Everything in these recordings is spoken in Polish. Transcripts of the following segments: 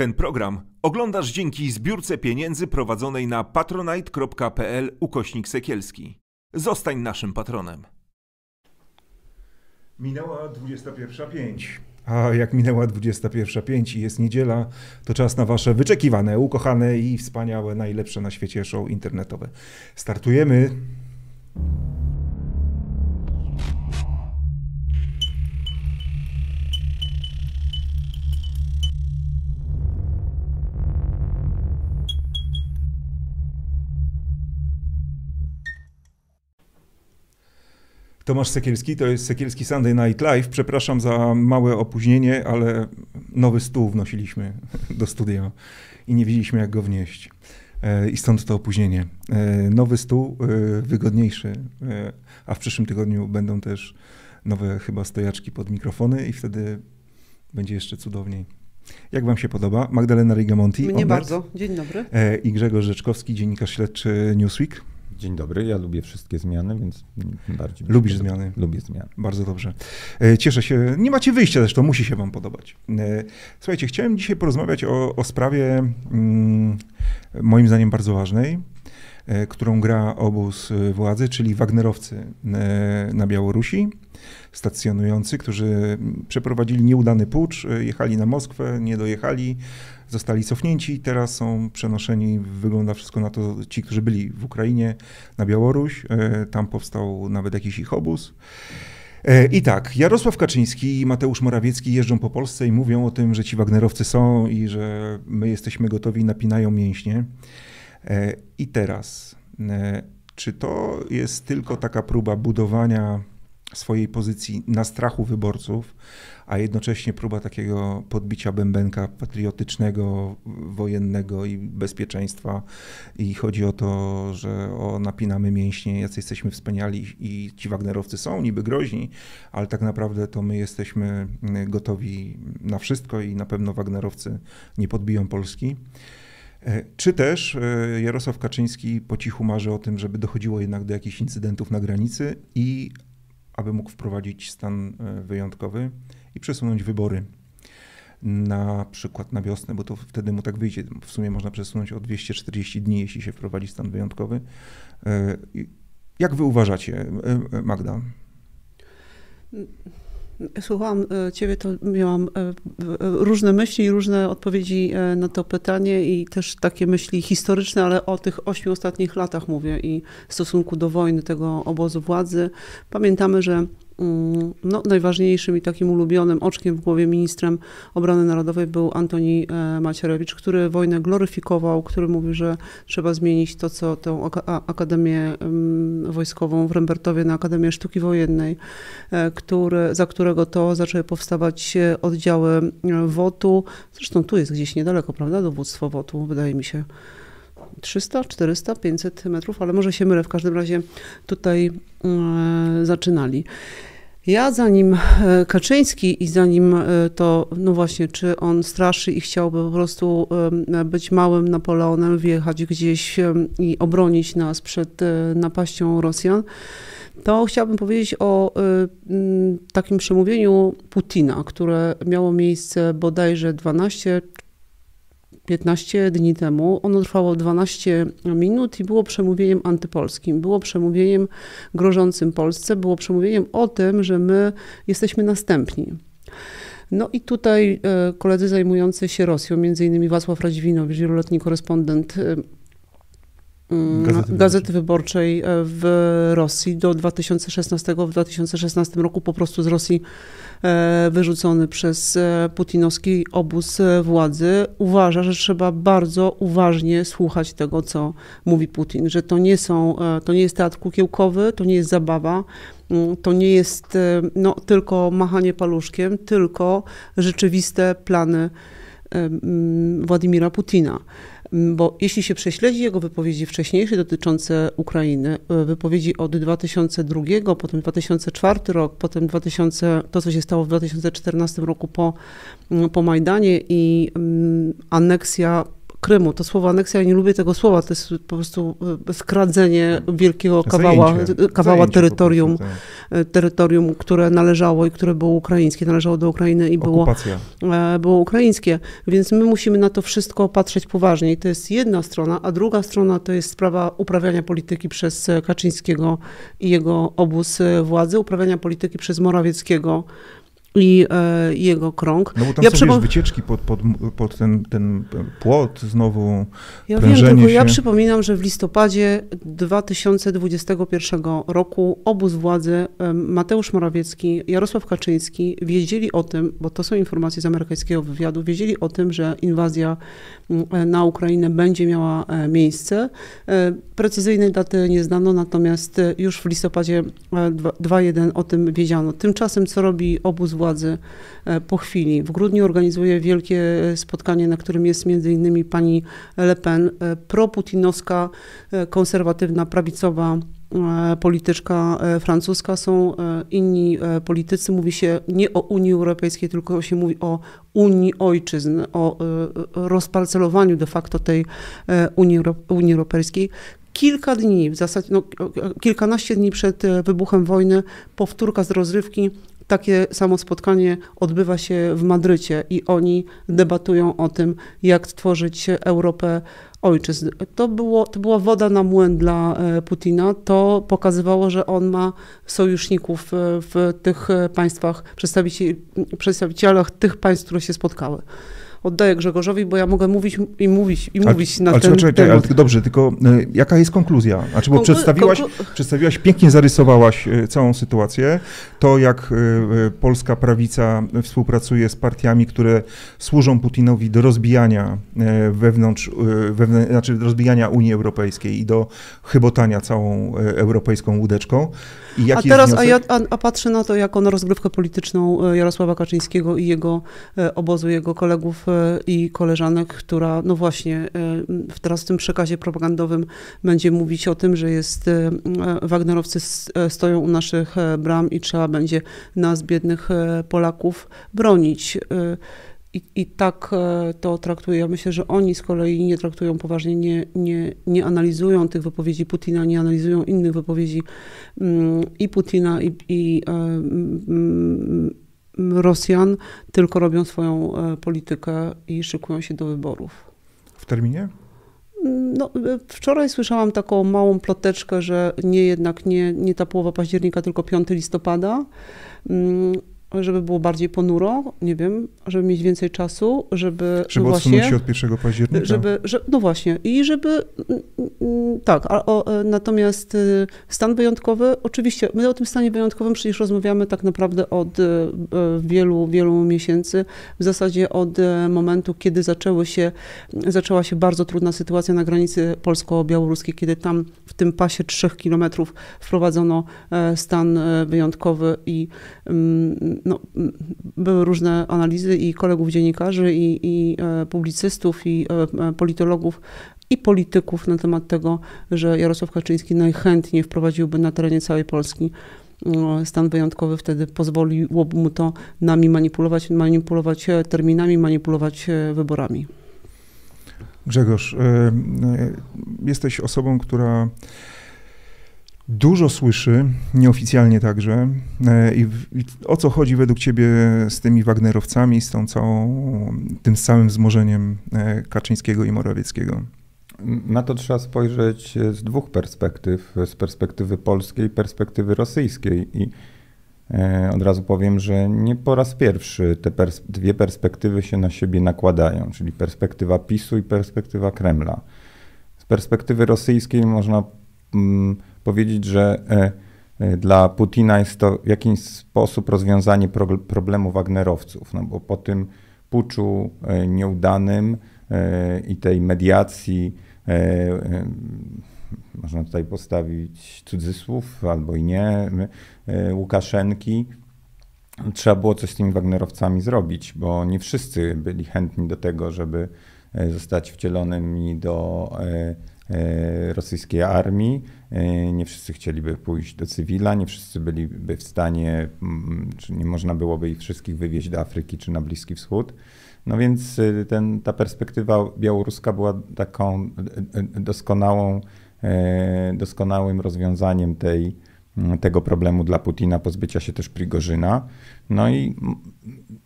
Ten program oglądasz dzięki zbiórce pieniędzy prowadzonej na patronite.pl ukośnik sekielski. Zostań naszym patronem. Minęła 21.05. A jak minęła 21.05 i jest niedziela, to czas na wasze wyczekiwane, ukochane i wspaniałe, najlepsze na świecie show internetowe. Startujemy. Tomasz Sekielski, to jest Sekielski Sunday Night Live. Przepraszam za małe opóźnienie, ale nowy stół wnosiliśmy do studia i nie wiedzieliśmy, jak go wnieść. E, I stąd to opóźnienie. E, nowy stół, e, wygodniejszy, a w przyszłym tygodniu będą też nowe chyba stojaczki pod mikrofony i wtedy będzie jeszcze cudowniej. Jak wam się podoba? Magdalena Rigamonti. Mnie bardzo. Dzień dobry. I Grzegorz Rzeczkowski, dziennikarz śledczy Newsweek. Dzień dobry, ja lubię wszystkie zmiany, więc bardziej. Lubisz zmiany? Lubię zmiany. Bardzo dobrze. E, cieszę się. Nie macie wyjścia zresztą, musi się Wam podobać. E, słuchajcie, chciałem dzisiaj porozmawiać o, o sprawie, mm, moim zdaniem bardzo ważnej, e, którą gra obóz władzy, czyli Wagnerowcy na Białorusi, stacjonujący, którzy przeprowadzili nieudany pucz, jechali na Moskwę, nie dojechali, zostali cofnięci, teraz są przenoszeni, wygląda wszystko na to, ci, którzy byli w Ukrainie, na Białoruś, e, tam powstał nawet jakiś ich obóz. E, I tak, Jarosław Kaczyński i Mateusz Morawiecki jeżdżą po Polsce i mówią o tym, że ci Wagnerowcy są i że my jesteśmy gotowi, napinają mięśnie. E, I teraz, czy to jest tylko taka próba budowania swojej pozycji na strachu wyborców, a jednocześnie próba takiego podbicia bębenka patriotycznego, wojennego i bezpieczeństwa. I chodzi o to, że o napinamy mięśnie, jacy jesteśmy wspaniali i ci Wagnerowcy są niby groźni, ale tak naprawdę to my jesteśmy gotowi na wszystko i na pewno Wagnerowcy nie podbiją Polski. E, czy też e, Jarosław Kaczyński po cichu marzy o tym, żeby dochodziło jednak do jakichś incydentów na granicy i aby mógł wprowadzić stan e, wyjątkowy i przesunąć wybory na przykład na wiosnę, bo to wtedy mu tak wyjdzie. W sumie można przesunąć o 240 dni, jeśli się wprowadzi stan wyjątkowy. E, jak wy uważacie, e, Magda? Słuchałam Ciebie, to miałam różne myśli i różne odpowiedzi na to pytanie i też takie myśli historyczne, ale o tych ośmiu ostatnich latach mówię i w stosunku do wojny tego obozu władzy. Pamiętamy, że no, najważniejszym i takim ulubionym oczkiem w głowie ministrem obrony narodowej był Antoni e, Macierewicz, który wojnę gloryfikował, który mówił, że trzeba zmienić to, co tę Akademię Wojskową w Rembertowie na Akademię Sztuki Wojennej, e, który, za którego to zaczęły powstawać oddziały e, WOT-u. Zresztą tu jest gdzieś niedaleko, prawda, dowództwo WOT-u, wydaje mi się. 300, 400, 500 metrów, ale może się mylę. W każdym razie tutaj zaczynali. Ja zanim e, Kaczyński i zanim e, to, no właśnie, czy on straszy i chciałby po prostu być małym Napoleonem, wjechać gdzieś i obronić nas przed e, napaścią Rosjan, to chciałabym powiedzieć o takim przemówieniu Putina, które miało miejsce bodajże 12 15 dni temu. Ono trwało 12 minut i było przemówieniem antypolskim. Było przemówieniem grożącym Polsce, było przemówieniem o tym, że my jesteśmy następni. No i tutaj e, koledzy zajmujący się Rosją, między innymi Wacław Radziwinowicz, wieloletni korespondent e, mm, Gazety, Gazety Wyborczej e, w Rosji do 2016. W 2016 roku po prostu z Rosji wyrzucony przez e, putinowski obóz e, władzy, uważa, że trzeba bardzo uważnie słuchać tego, co mówi Putin, że to nie, są, to nie jest teatr kukiełkowy, to nie jest zabawa, mm, to nie jest no, tylko machanie paluszkiem, tylko rzeczywiste plany mm, Władimira Putina. Bo jeśli się prześledzi jego wypowiedzi wcześniejsze dotyczące Ukrainy, e, wypowiedzi od 2002, potem 2004 rok, potem 2000, to, co się stało w 2014 roku po, po Majdanie i aneksja Krymu. To słowo aneksja, ja nie lubię tego słowa, to jest po prostu e, skradzenie wielkiego Zajęcie. kawała, kawała Zajęcie terytorium, prostu, e, terytorium, które należało i które było ukraińskie, należało do Ukrainy i tak. było e, było ukraińskie, więc my musimy na to wszystko patrzeć poważnie i to jest jedna strona, a druga strona to jest sprawa uprawiania polityki przez e, Kaczyńskiego i jego obóz e, władzy, uprawiania polityki przez Morawieckiego i e, jego krąg. No bo tam Ja są przypo- wiesz, wycieczki pod, pod, pod ten, ten płot znowu. Ja wiem, tylko ja się. przypominam, że w listopadzie 2021 roku obóz władzy, em, Mateusz Morawiecki, Jarosław Kaczyński wiedzieli o tym, bo to są informacje z amerykańskiego wywiadu, wiedzieli o tym, że inwazja mm, na Ukrainę będzie miała e, miejsce. E, Precyzyjnej daty nie znano, natomiast e, już w listopadzie e, dwa- 2.1 o tym wiedziano. Tymczasem co robi obóz władzy e, po chwili? W grudniu organizuje wielkie spotkanie, na którym jest między innymi pani Le Pen, e, proputinowska, e, konserwatywna, prawicowa e, polityczka e, francuska. Są e, inni e, politycy. Mówi się nie o Unii Europejskiej, tylko się mówi o Unii Ojczyzn, o e, rozparcelowaniu de facto tej e, Unii, Unii Europejskiej. Kilka dni, w zasadzie no, kilkanaście dni przed e, wybuchem wojny, powtórka z rozrywki, takie samo spotkanie odbywa się w Madrycie i oni debatują o tym, jak stworzyć Europę ojczyzn. To, było, to była woda na młyn dla e, Putina. To pokazywało, że on ma sojuszników e, w tych państwach, przedstawicielach tych państw, które się spotkały. Oddaję Grzegorzowi, bo ja mogę mówić i mówić i mówić na ale ten czekaj, czekaj, temat. ale dobrze, tylko y, jaka jest konkluzja? Znaczy, bo Konklu- przedstawiłaś, przedstawiłaś, pięknie zarysowałaś y, całą sytuację. To, jak y, polska prawica współpracuje z partiami, które służą Putinowi do rozbijania wewnątrz, wewnę, znaczy do rozbijania Unii Europejskiej i do chybotania całą europejską łódeczką. A teraz, a, ja, a, a patrzę na to jako na rozgrywkę polityczną e, Jarosława Kaczyńskiego i jego e, obozu, jego kolegów e, i koleżanek, która no właśnie w- teraz w tym przekazie propagandowym będzie mówić o tym, że jest Wagnerowcy stoją u naszych bram i trzeba będzie nas, biednych Polaków, bronić. I, I tak e, to traktuję. Ja myślę, że oni z kolei nie traktują poważnie, nie, nie, nie analizują tych wypowiedzi Putina, nie analizują innych wypowiedzi mm, i Putina, i, i e, mm, Rosjan, tylko robią swoją e, politykę i szykują się do wyborów. W terminie? No, wczoraj słyszałam taką małą ploteczkę, że nie jednak nie, nie ta połowa października, tylko 5 listopada, mm, żeby było bardziej ponuro, nie wiem, żeby mieć więcej czasu, żeby, Żeby no odsunąć właśnie, się od 1 października? żeby, że, no właśnie, i żeby, mm, mm, tak, a, o, e, natomiast y, stan wyjątkowy, oczywiście, my o tym stanie wyjątkowym przecież rozmawiamy tak naprawdę od e, wielu, wielu miesięcy, w zasadzie od e, momentu, kiedy zaczęły się, zaczęła się bardzo trudna sytuacja na granicy polsko-białoruskiej, kiedy tam w tym pasie trzech kilometrów wprowadzono stan wyjątkowy i mm, no, były różne analizy i kolegów dziennikarzy, i, i e, publicystów, i e, e, politologów, i polityków na temat tego, że Jarosław Kaczyński najchętniej wprowadziłby na terenie całej Polski stan wyjątkowy, wtedy pozwoliłoby mu to nami manipulować, manipulować terminami, manipulować wyborami. Grzegorz, jesteś osobą, która dużo słyszy, nieoficjalnie także. y, I, I o co chodzi według ciebie z tymi Wagnerowcami, z tą całą, tym całym wzmożeniem y, Kaczyńskiego i Morawieckiego? Na to trzeba spojrzeć z dwóch perspektyw. Z perspektywy polskiej i perspektywy rosyjskiej. I e, od razu powiem, że nie po raz pierwszy te pers- dwie perspektywy się na siebie nakładają, czyli perspektywa PiSu i perspektywa Kremla. Z perspektywy rosyjskiej można mm, powiedzieć, że e, e, dla Putina jest to w jakiś sposób rozwiązanie problemu Wagnerowców, no bo po tym puczu e, nieudanym i tej mediacji można tutaj postawić cudzysłów albo i nie, Łukaszenki. Trzeba było coś z tymi Wagnerowcami zrobić, bo nie wszyscy byli chętni do tego, żeby zostać wcielonymi do rosyjskiej armii. Nie wszyscy chcieliby pójść do cywila, nie wszyscy byliby w stanie, mm, czy nie można byłoby ich wszystkich wywieźć do Afryki czy na Bliski Wschód. No więc ten, ta perspektywa białoruska była taką doskonałą, doskonałym rozwiązaniem tej, tego problemu dla Putina, pozbycia się też Prigorzyna. No i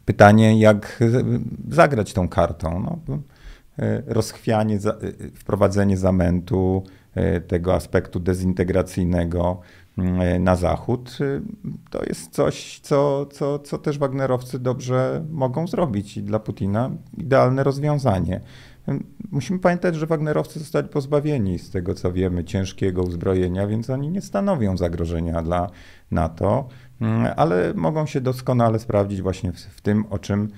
pytanie, jak zagrać tą kartą. No, e, rozchwianie, e, wprowadzenie zamętu, e, tego aspektu dezintegracyjnego na zachód, to jest coś, co, co, co też Wagnerowcy dobrze mogą zrobić i dla Putina idealne rozwiązanie. Musimy pamiętać, że Wagnerowcy zostali pozbawieni z tego, co wiemy, ciężkiego uzbrojenia, więc oni nie stanowią zagrożenia dla NATO, mm, ale mogą się doskonale sprawdzić właśnie w, w tym, o czym, e,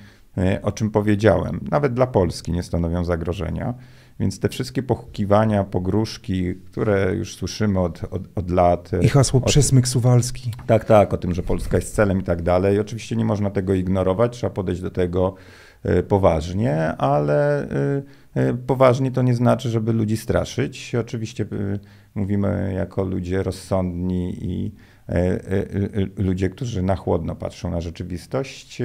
o czym powiedziałem. Nawet dla Polski nie stanowią zagrożenia. Więc te wszystkie pochukiwania, pogróżki, które już słyszymy od, od, od lat. I hasło od, przesmyk suwalski. Tak, tak, o tym, że Polska jest celem i tak dalej. Oczywiście nie można tego ignorować, trzeba podejść do tego E, poważnie, ale e, e, poważnie to nie znaczy, żeby ludzi straszyć. Oczywiście mówimy jako ludzie rozsądni i ludzie, którzy na chłodno patrzą na rzeczywistość.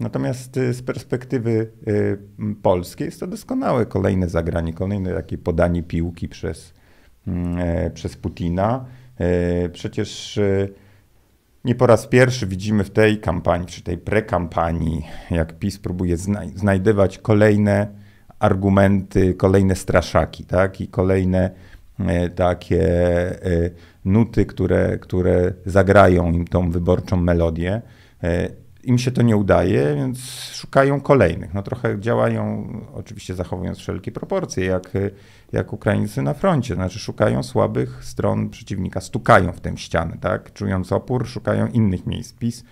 Natomiast z perspektywy polskiej jest to doskonałe kolejne zagranie, kolejne takie podanie piłki przez, mm, przez Putina. Przecież nie po raz pierwszy widzimy w tej kampanii, czy tej prekampanii, jak PiS próbuje znajdywać kolejne argumenty, kolejne straszaki, tak? I kolejne e, takie e, nuty, które, które zagrają im tą wyborczą melodię. E, im się to nie udaje, więc szukają kolejnych. No trochę działają, oczywiście zachowując wszelkie proporcje, jak, jak Ukraińcy na froncie. Znaczy szukają słabych stron przeciwnika, stukają w tę ścianę, tak? Czując opór, szukają innych miejsc. PiS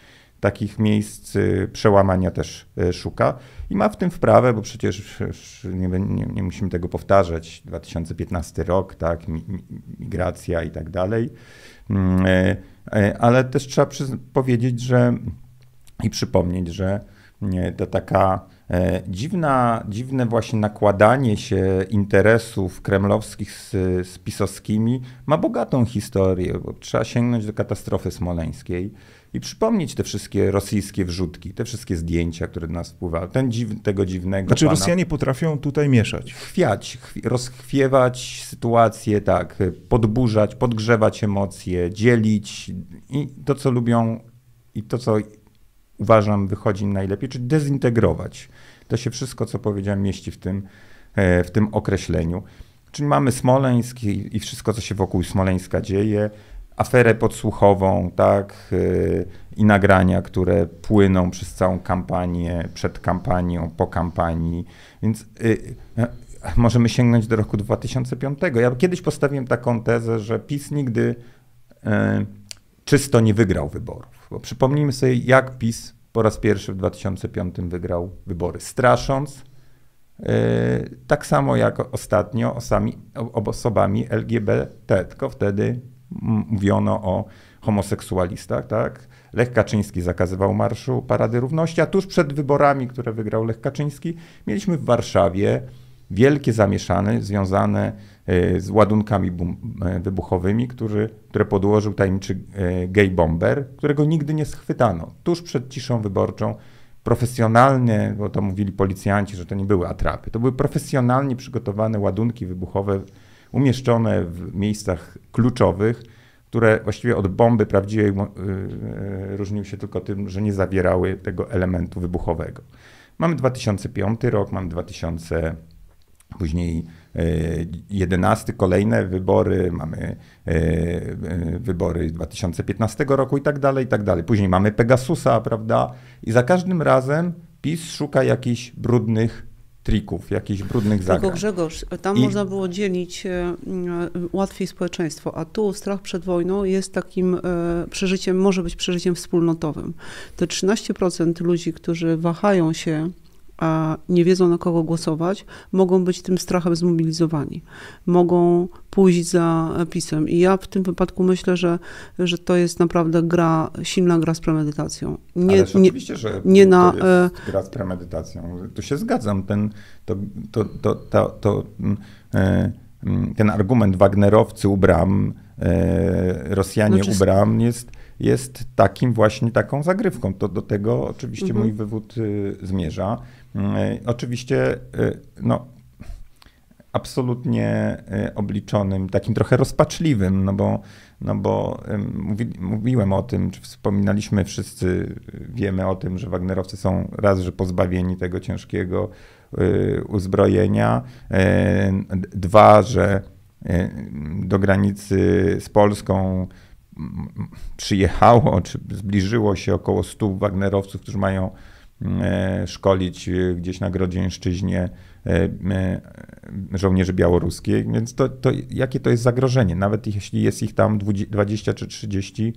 takich miejsc y, przełamania też y, szuka i ma w tym wprawę, bo przecież nie, nie, nie musimy tego powtarzać. 2015 rok, tak, migracja i tak dalej. Mm, y, ale też trzeba powiedzieć, że i przypomnieć, że to taka e, dziwna, dziwne właśnie nakładanie się interesów kremlowskich z, z pisowskimi ma bogatą historię, bo trzeba sięgnąć do katastrofy smoleńskiej i przypomnieć te wszystkie rosyjskie wrzutki, te wszystkie zdjęcia, które do nas wpływały, ten dziw, tego dziwnego Znaczy pana, Rosjanie potrafią tutaj mieszać. Chwiać, rozchwiewać sytuację, tak, podburzać, podgrzewać emocje, dzielić i to, co lubią i to, co uważam wychodzi najlepiej, czyli dezintegrować. To się wszystko, co powiedziałem, mieści w tym, e, w tym określeniu. Czyli mamy Smoleńsk i, wszystko, co się wokół Smoleńska dzieje, aferę podsłuchową, tak, e, i nagrania, które płyną przez całą kampanię, przed kampanią, po kampanii. Więc e, możemy sięgnąć do roku 2005. Ja kiedyś postawiłem taką tezę, że PiS nigdy czysto nie wygrał wyborów. Bo przypomnijmy sobie, jak PiS po raz pierwszy w 2005 wygrał wybory, strasząc yy, tak samo jak ostatnio osami, osobami LGBT, tylko wtedy mówiono o homoseksualistach, tak? Lech Kaczyński zakazywał marszu Parady Równości, a tuż przed wyborami, które wygrał Lech Kaczyński, mieliśmy w Warszawie wielkie zamieszane związane z ładunkami e, wybuchowymi, który, które podłożył tajemniczy e, gay bomber, którego nigdy nie schwytano. Tuż przed ciszą wyborczą profesjonalnie, bo to mówili policjanci, że to nie były atrapy, to były profesjonalnie przygotowane ładunki wybuchowe umieszczone w miejscach kluczowych, które właściwie od bomby prawdziwej różniły się tylko tym, że nie zawierały tego elementu wybuchowego. Mamy 2005 rok, mamy 2000 Później 11 e, kolejne wybory, mamy e, e, wybory 2015 roku i tak dalej, i tak dalej. Później mamy Pegasusa, prawda? I za każdym razem PiS szuka jakichś brudnych trików, jakichś brudnych zagrań. Tylko Grzegorz, tam I... można było dzielić łatwiej społeczeństwo, a tu strach przed wojną jest takim przeżyciem, może być przeżyciem wspólnotowym. Te 13% ludzi, którzy wahają się a nie wiedzą na kogo głosować, mogą być tym strachem zmobilizowani. Mogą pójść za pisem. I ja w tym wypadku myślę, że, że to jest naprawdę gra, silna gra z premedytacją. Nie, Ależ nie, oczywiście, że nie na, jest gra z premedytacją. Tu się zgadzam. Ten, to, to, to, to, to, to e, mm, ten argument Wagnerowcy u bram, e, Rosjanie Znaczy- u bram jest, jest takim właśnie taką zagrywką. To do tego oczywiście Mhm. mój wywód y, zmierza. E, Oczywiście y, no, absolutnie e, obliczonym, takim trochę rozpaczliwym, no bo, no bo mówi, mówiłem o tym, czy wspominaliśmy wszyscy, wiemy o tym, że Wagnerowcy są raz, że pozbawieni tego ciężkiego uzbrojenia, e, dwa, że e, do granicy z Polską przyjechało, czy zbliżyło się około 100 Wagnerowców, którzy mają e, szkolić e, gdzieś na Grodzieńszczyźnie e, e, żołnierzy białoruskich, więc to, to jakie to jest zagrożenie, nawet jeśli jest ich tam 20 20 czy 30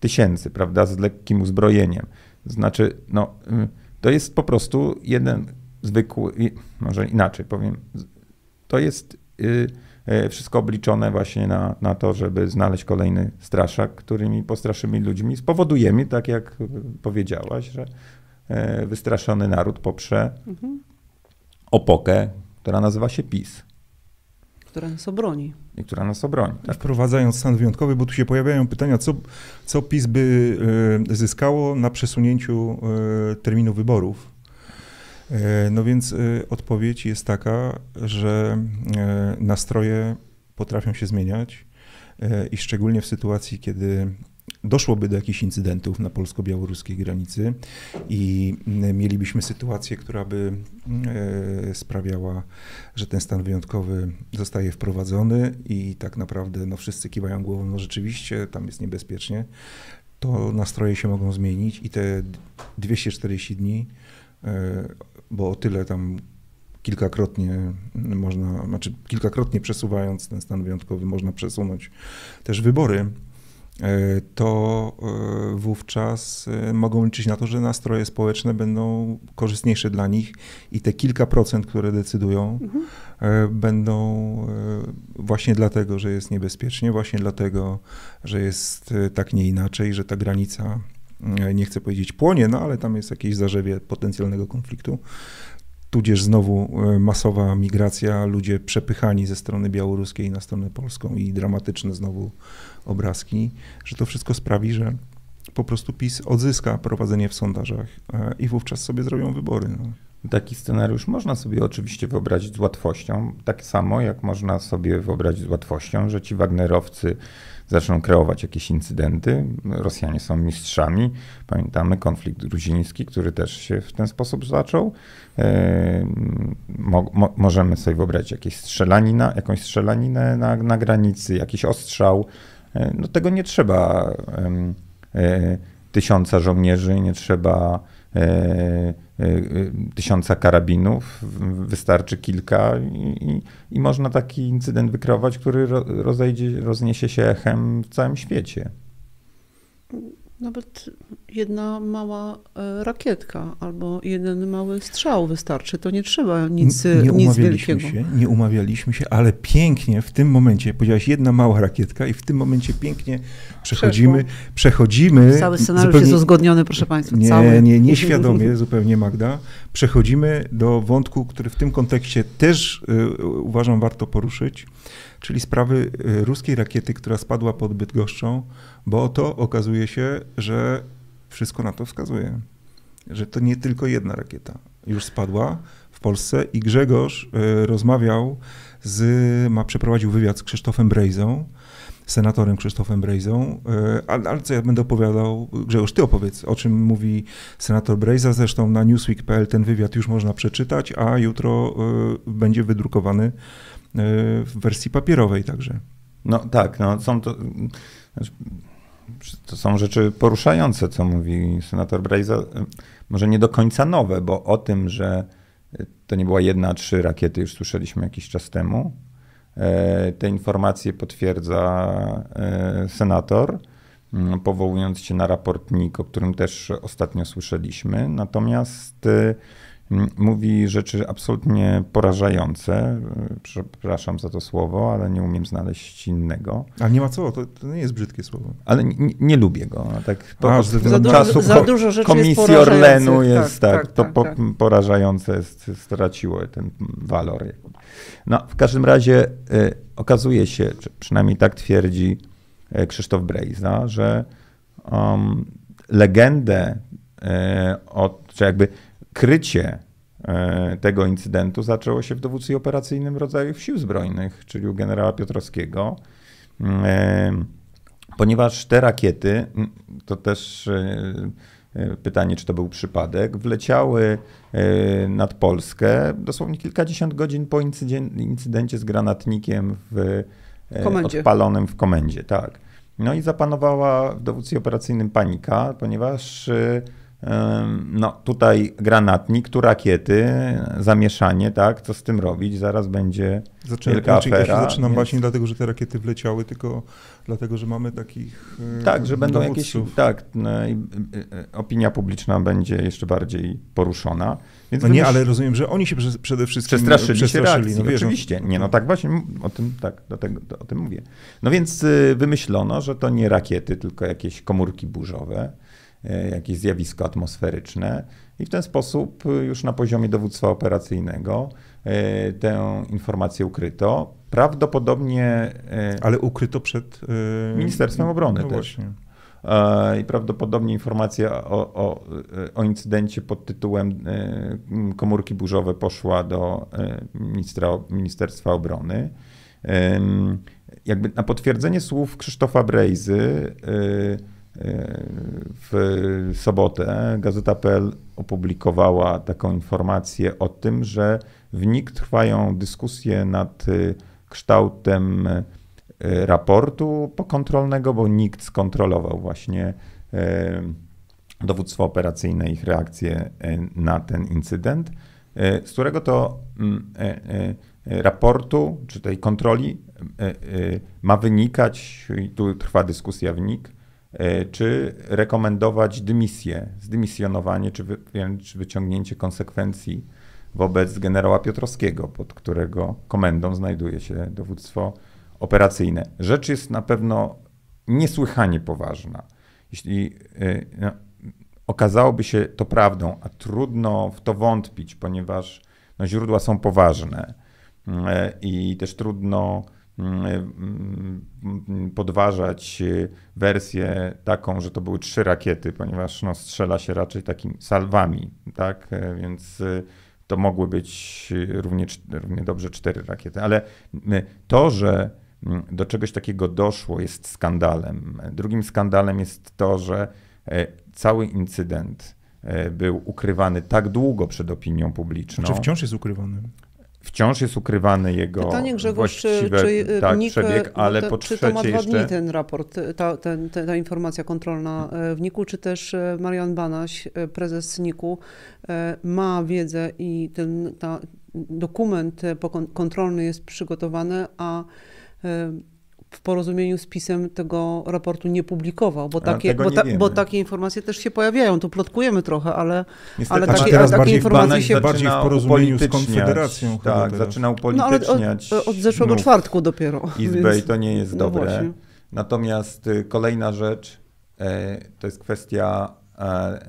tysięcy, prawda, z lekkim uzbrojeniem. Znaczy, no, y, to jest po prostu jeden zwykły, może inaczej powiem, to jest y, wszystko obliczone właśnie na, na to, żeby znaleźć kolejny straszak, którymi postraszymy ludźmi. Spowodujemy, tak jak powiedziałaś, że e, wystraszony naród poprze Mhm. opokę, która nazywa się PiS która nas obroni. i która nas obroni. Tak? Wprowadzając stan wyjątkowy, bo tu się pojawiają pytania, co, co PiS by e, zyskało na przesunięciu e, terminu wyborów. E, No więc e, odpowiedź jest taka, że e, nastroje potrafią się zmieniać e, i szczególnie w sytuacji, kiedy doszłoby do jakichś incydentów na polsko-białoruskiej granicy i m, mielibyśmy sytuację, która by e, sprawiała, że ten stan wyjątkowy zostaje wprowadzony i tak naprawdę no, wszyscy kiwają głową, no rzeczywiście tam jest niebezpiecznie, to nastroje się mogą zmienić i te 240 dni, e, bo o tyle tam kilkakrotnie można, znaczy kilkakrotnie przesuwając ten stan wyjątkowy, można przesunąć też wybory, to e, wówczas e, mogą liczyć na to, że nastroje społeczne będą korzystniejsze dla nich i te kilka procent, które decydują, Mhm. e, będą e, właśnie dlatego, że jest niebezpiecznie, właśnie dlatego, że jest e, tak nie inaczej, że ta granica, e, nie chcę powiedzieć płonie, no ale tam jest jakieś zarzewie potencjalnego konfliktu. Tudzież znowu e, masowa migracja, ludzie przepychani ze strony białoruskiej na stronę polską i dramatyczne znowu obrazki, że to wszystko sprawi, że po prostu PiS odzyska prowadzenie w sondażach e, i wówczas sobie zrobią wybory. No. Taki scenariusz można sobie oczywiście wyobrazić z łatwością, tak samo jak można sobie wyobrazić z łatwością, że ci Wagnerowcy zaczną kreować jakieś incydenty. Rosjanie są mistrzami. Pamiętamy konflikt gruziński, który też się w ten sposób zaczął. E, Mo, mo, możemy sobie wyobrazić jakieś strzelanina, jakąś strzelaninę na, na granicy, jakiś ostrzał. No tego nie trzeba e, tysiąca żołnierzy, nie trzeba e, e, tysiąca karabinów, wystarczy kilka i, i, można taki incydent wykreować, który ro, rozejdzie, rozniesie się echem w całym świecie. Nawet jedna mała e, rakietka albo jeden mały strzał wystarczy. To nie trzeba nic, N- nie nic umawialiśmy wielkiego. się, nie umawialiśmy się, ale pięknie w tym momencie, powiedziałaś jedna mała rakietka i w tym momencie pięknie przechodzimy, przechodzimy Cały scenariusz zupełnie- jest uzgodniony, proszę Państwa. Nie, cały. nie, nieświadomie zupełnie Magda. Przechodzimy do wątku, który w tym kontekście też y, uważam warto poruszyć, czyli sprawy y, ruskiej rakiety, która spadła pod Bydgoszczą, bo oto okazuje się, że wszystko na to wskazuje, że to nie tylko jedna rakieta już spadła w Polsce i Grzegorz y, rozmawiał z, ma przeprowadził wywiad z Krzysztofem Brejzą, senatorem Krzysztofem Brejzą, y, ale, co ja będę opowiadał, Grzegorz, ty opowiedz, o czym mówi senator Brejza, zresztą na newsweek.pl ten wywiad już można przeczytać, a jutro będzie wydrukowany w wersji papierowej także. No tak, no są to, znaczy, to są rzeczy poruszające, co mówi senator Brejza. Może nie do końca nowe, bo o tym, że to nie była jedna, trzy rakiety, już słyszeliśmy jakiś czas temu. E, Te informacje potwierdza e, senator, m, powołując się na raport NIK, o którym też ostatnio słyszeliśmy. Natomiast e, mówi rzeczy absolutnie porażające. Przepraszam za to słowo, ale nie umiem znaleźć innego. Ale nie ma co, to, to nie jest brzydkie słowo. Ale nie, nie lubię go. Tak, po, A, za, dużo, czasu za dużo rzeczy Komisji Orlenu jest tak, tak, tak to tak, po, tak. porażające, jest, straciło ten walor. No, w każdym razie y, okazuje się, czy przynajmniej tak twierdzi y, Krzysztof Brejza, że um, legendę y, od, czy jakby krycie e, tego incydentu zaczęło się w dowództwie operacyjnym rodzajów sił zbrojnych, czyli u generała Piotrowskiego, e, ponieważ te rakiety, to też e, pytanie, czy to był przypadek, wleciały nad Polskę dosłownie kilkadziesiąt godzin po incydencie z granatnikiem w, komendzie. odpalonym w komendzie. Tak. No i zapanowała w dowództwie operacyjnym panika, ponieważ no tutaj granatnik, tu rakiety, zamieszanie, tak, co z tym robić, zaraz będzie Zaczę, wielka znaczy, afera. Ja się zaczynam więc... bać nie dlatego, że te rakiety wleciały, tylko dlatego, że mamy takich e, Tak, że będą jakieś, tak, no, opinia publiczna będzie jeszcze bardziej poruszona. Więc no nie, ale rozumiem, że oni się przede wszystkim przestraszyli. przestraszyli się no, wiesz, oczywiście, nie, no tak właśnie, o tym, tak, do tego, do, o tym mówię. No więc y, wymyślono, że to nie rakiety, tylko jakieś komórki burzowe, E, jakieś zjawisko atmosferyczne i w ten sposób e, już na poziomie dowództwa operacyjnego e, tę informację ukryto. Prawdopodobnie. Ale ukryto przed. Ministerstwem Obrony no też. Właśnie. I prawdopodobnie informacja o, o, o, incydencie pod tytułem komórki burzowe poszła do ministra, Ministerstwa Obrony. Jakby na potwierdzenie słów Krzysztofa Brejzy, w sobotę Gazeta.pl opublikowała taką informację o tym, że w NIK trwają dyskusje nad y, kształtem y, raportu pokontrolnego, bo nikt skontrolował właśnie y, dowództwo operacyjne, ich reakcję na ten incydent, z którego to mm, raportu, czy tej kontroli ma wynikać, i tu trwa dyskusja w NIK, czy rekomendować dymisję, zdymisjonowanie, czy wręcz wyciągnięcie konsekwencji wobec generała Piotrowskiego, pod którego komendą znajduje się dowództwo operacyjne. Rzecz jest na pewno niesłychanie poważna. Jeśli e, no, okazałoby się to prawdą, a trudno w to wątpić, ponieważ no, źródła są poważne e, i też trudno Mm, mm, podważać wersję taką, że to były trzy rakiety, ponieważ no, strzela się raczej takimi salwami, tak? Więc y, to mogły być równie, równie dobrze cztery rakiety. Ale y, to, że mm, do czegoś takiego doszło, jest skandalem. Drugim skandalem jest to, że e, cały incydent e, był ukrywany tak długo przed opinią publiczną. Czy wciąż jest ukrywany? Wciąż jest ukrywany jego Pytanie, Grzegorz, czy, czy y, tak, NIK, przebieg, ale te, po Czy to ma dwa jeszcze... dni ten raport, ta, ten, ta, ta informacja kontrolna w NIK-u, czy też Marian Banaś, prezes NIK-u, ma wiedzę i ten ta dokument kontrolny jest przygotowany, a w porozumieniu z pisem tego raportu nie publikował, bo takie, bo, ta, bo, takie informacje też się pojawiają. Tu plotkujemy trochę, ale, ale takie, teraz takie informacje się... Bardziej w porozumieniu z Konfederacją. Tak, zaczyna upolityczniać. No, od, od, zeszłego czwartku dopiero. Izbę więc... i to nie jest no dobre. Właśnie. Natomiast y, kolejna rzecz e, to jest kwestia, e,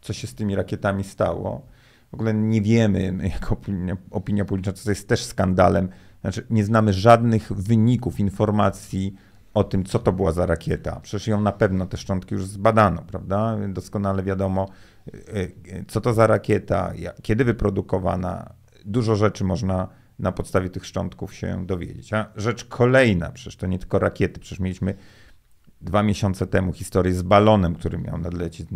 co się z tymi rakietami stało. W ogóle nie wiemy, jako opinia, opinia publiczna, to jest też skandalem, znaczy, nie znamy żadnych wyników, informacji o tym, co to była za rakieta. Przecież ją na pewno te szczątki już zbadano, prawda? Doskonale wiadomo, e, e, co to za rakieta, kiedy wyprodukowana. Dużo rzeczy można na podstawie tych szczątków się dowiedzieć. A rzecz kolejna, przecież to nie tylko rakiety, przecież mieliśmy dwa miesiące temu historię z balonem, który miał nadlecieć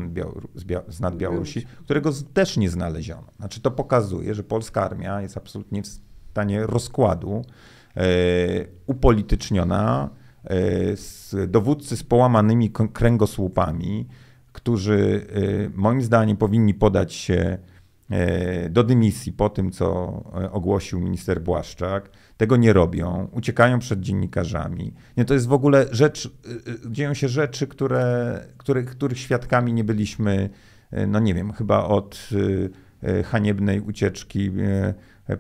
z nad Białorusi, którego też nie znaleziono. Znaczy to pokazuje, że polska armia jest absolutnie w stanie rozkładu, e, upolityczniona, e, dowódcy z połamanymi kręgosłupami, którzy e, moim zdaniem powinni podać się do dymisji po tym, co ogłosił minister Błaszczak. Tego nie robią, uciekają przed dziennikarzami. Nie, to jest w ogóle rzecz, dzieją się rzeczy, które, których świadkami nie byliśmy, no nie wiem, chyba od haniebnej ucieczki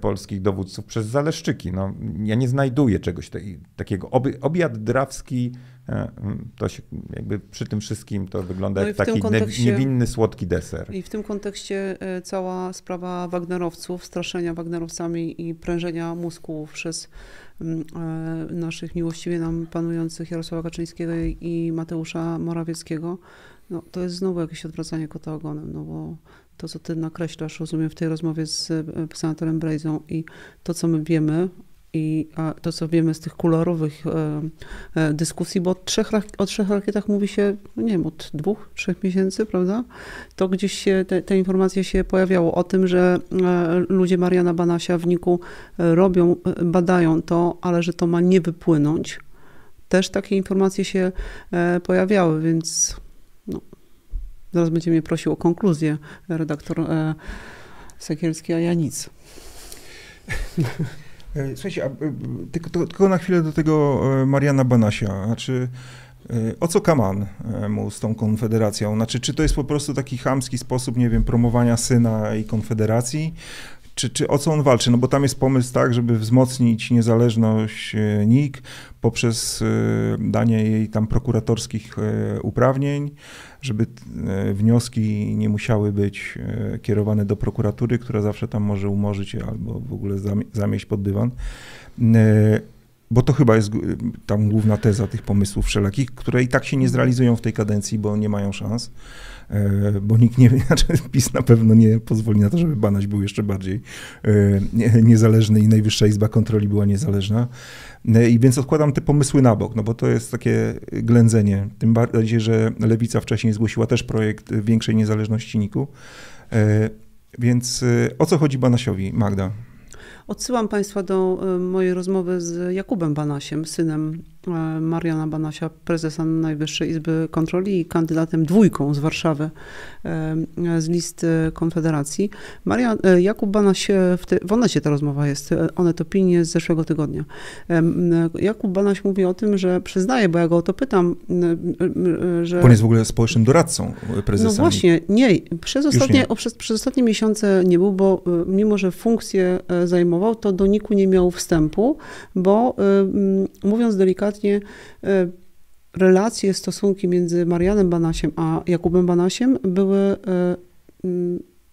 polskich dowódców przez Zaleszczyki. No, ja nie znajduję czegoś takiego. obiad drawski E, to się jakby przy tym wszystkim to wygląda no jak taki niewinny, słodki deser. I w tym kontekście e, cała sprawa Wagnerowców, straszenia Wagnerowcami i prężenia mózgu przez e, naszych miłościwie nam panujących Jarosława Kaczyńskiego i Mateusza Morawieckiego, no, to jest znowu jakieś odwracanie kota ogonem, no bo to, co ty nakreślasz, rozumiem, w tej rozmowie z senatorem Brejzą i to, co my wiemy i to, co wiemy z tych kolorowych e, e, dyskusji, bo od trzech, o trzech rakietach mówi się, no nie wiem, od dwóch, trzech miesięcy, prawda? To gdzieś się, te, te informacje się pojawiało o tym, że e, ludzie Mariana Banasia w Niku robią, badają to, ale że to ma nie wypłynąć. Też takie informacje się pojawiały, więc zaraz będzie mnie prosił o konkluzję redaktor Sekielski, a ja nic. E, słuchajcie, a, e, tylko, tylko, na chwilę do tego e, Mariana Banasia. Znaczy, o co kaman mu z tą konfederacją? Znaczy, czy to jest po prostu taki chamski sposób, nie wiem, promowania syna i konfederacji? Czy, czy o co on walczy? No bo tam jest pomysł tak, żeby wzmocnić niezależność NIK poprzez danie jej tam prokuratorskich uprawnień, żeby e, wnioski nie musiały być e, kierowane do prokuratury, która zawsze tam może umorzyć albo w ogóle zamieść pod dywan. Bo to chyba jest tam główna teza tych pomysłów wszelakich, które i tak się nie zrealizują w tej kadencji, bo nie mają szans. E, bo nikt nie, znaczy PiS na pewno nie pozwoli na to, żeby Banaś był jeszcze bardziej e, niezależny i Najwyższa Izba Kontroli była niezależna. E, I więc odkładam te pomysły na bok, no bo to jest takie ględzenie. Tym bardziej, że Lewica wcześniej zgłosiła też projekt większej niezależności NIK-u. Więc o co chodzi Banasiowi, Magda? Odsyłam Państwa do mojej rozmowy z Jakubem Banasiem, synem E, Mariana Banasia, prezesa Najwyższej Izby Kontroli i kandydatem dwójką z Warszawy e, z listy Konfederacji. Marian, e, Jakub Banaś, w, te, w Onecie ta rozmowa jest, Onet Opinie z zeszłego tygodnia. Jakub Banaś mówi o tym, że przyznaje, bo ja go o to pytam, że... On jest w ogóle społecznym doradcą prezesa. No właśnie, nie. Przez ostatnie, nie. Przez, przez ostatnie miesiące nie był, bo mimo, że funkcję zajmował, to do NIK-u nie miał wstępu, bo mówiąc delikatnie, e, relacje, stosunki między Marianem Banasiem a Jakubem Banasiem były e,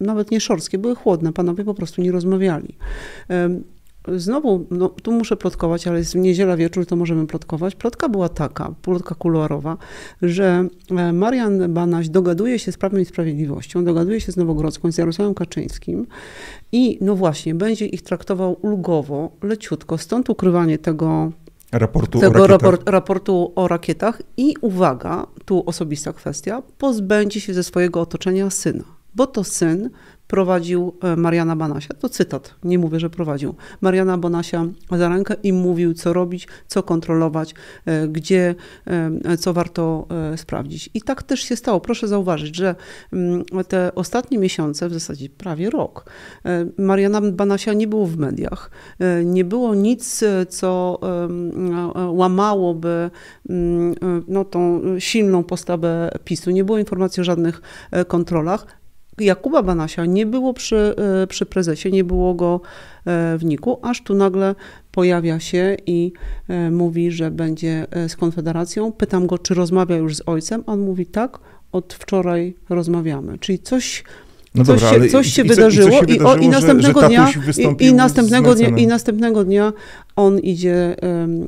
nawet nie szorskie, były chłodne. Panowie po prostu nie rozmawiali. Znowu, no, tu muszę plotkować, ale jest niedziela wieczór, to możemy plotkować. Plotka była taka, plotka kuluarowa, że e, Marian Banaś dogaduje się z Prawem i Sprawiedliwością, dogaduje się z Nowogrodzką, z Jarosławem Kaczyńskim i no właśnie, będzie ich traktował ulgowo, leciutko. Stąd ukrywanie tego raportu tego o raport, raportu o rakietach i uwaga, tu osobista kwestia, pozbędzie się ze swojego otoczenia syna, bo to syn prowadził e, Mariana Banasia. To cytat, nie mówię, że prowadził. Mariana Banasia za rękę i mówił, co robić, co kontrolować, e, gdzie, e, co warto sprawdzić. I tak też się stało. Proszę zauważyć, że mm, te ostatnie miesiące, w zasadzie prawie rok, Mariana Banasia nie było w mediach. Nie było nic, co łamałoby mm, no, tą silną postawę PiSu. Nie było informacji o żadnych kontrolach. Jakuba Banasia nie było przy, e, przy prezesie, nie było go e, w Niku, aż tu nagle pojawia się i e, mówi, że będzie z Konfederacją. Pytam go, czy rozmawia już z ojcem. On mówi tak, od wczoraj rozmawiamy. Czyli coś no coś, dobra, się, coś się, i, wydarzyło, i, się wydarzyło, i, o, i następnego że, że dnia i, i, następnego dnia i następnego dnia on idzie um,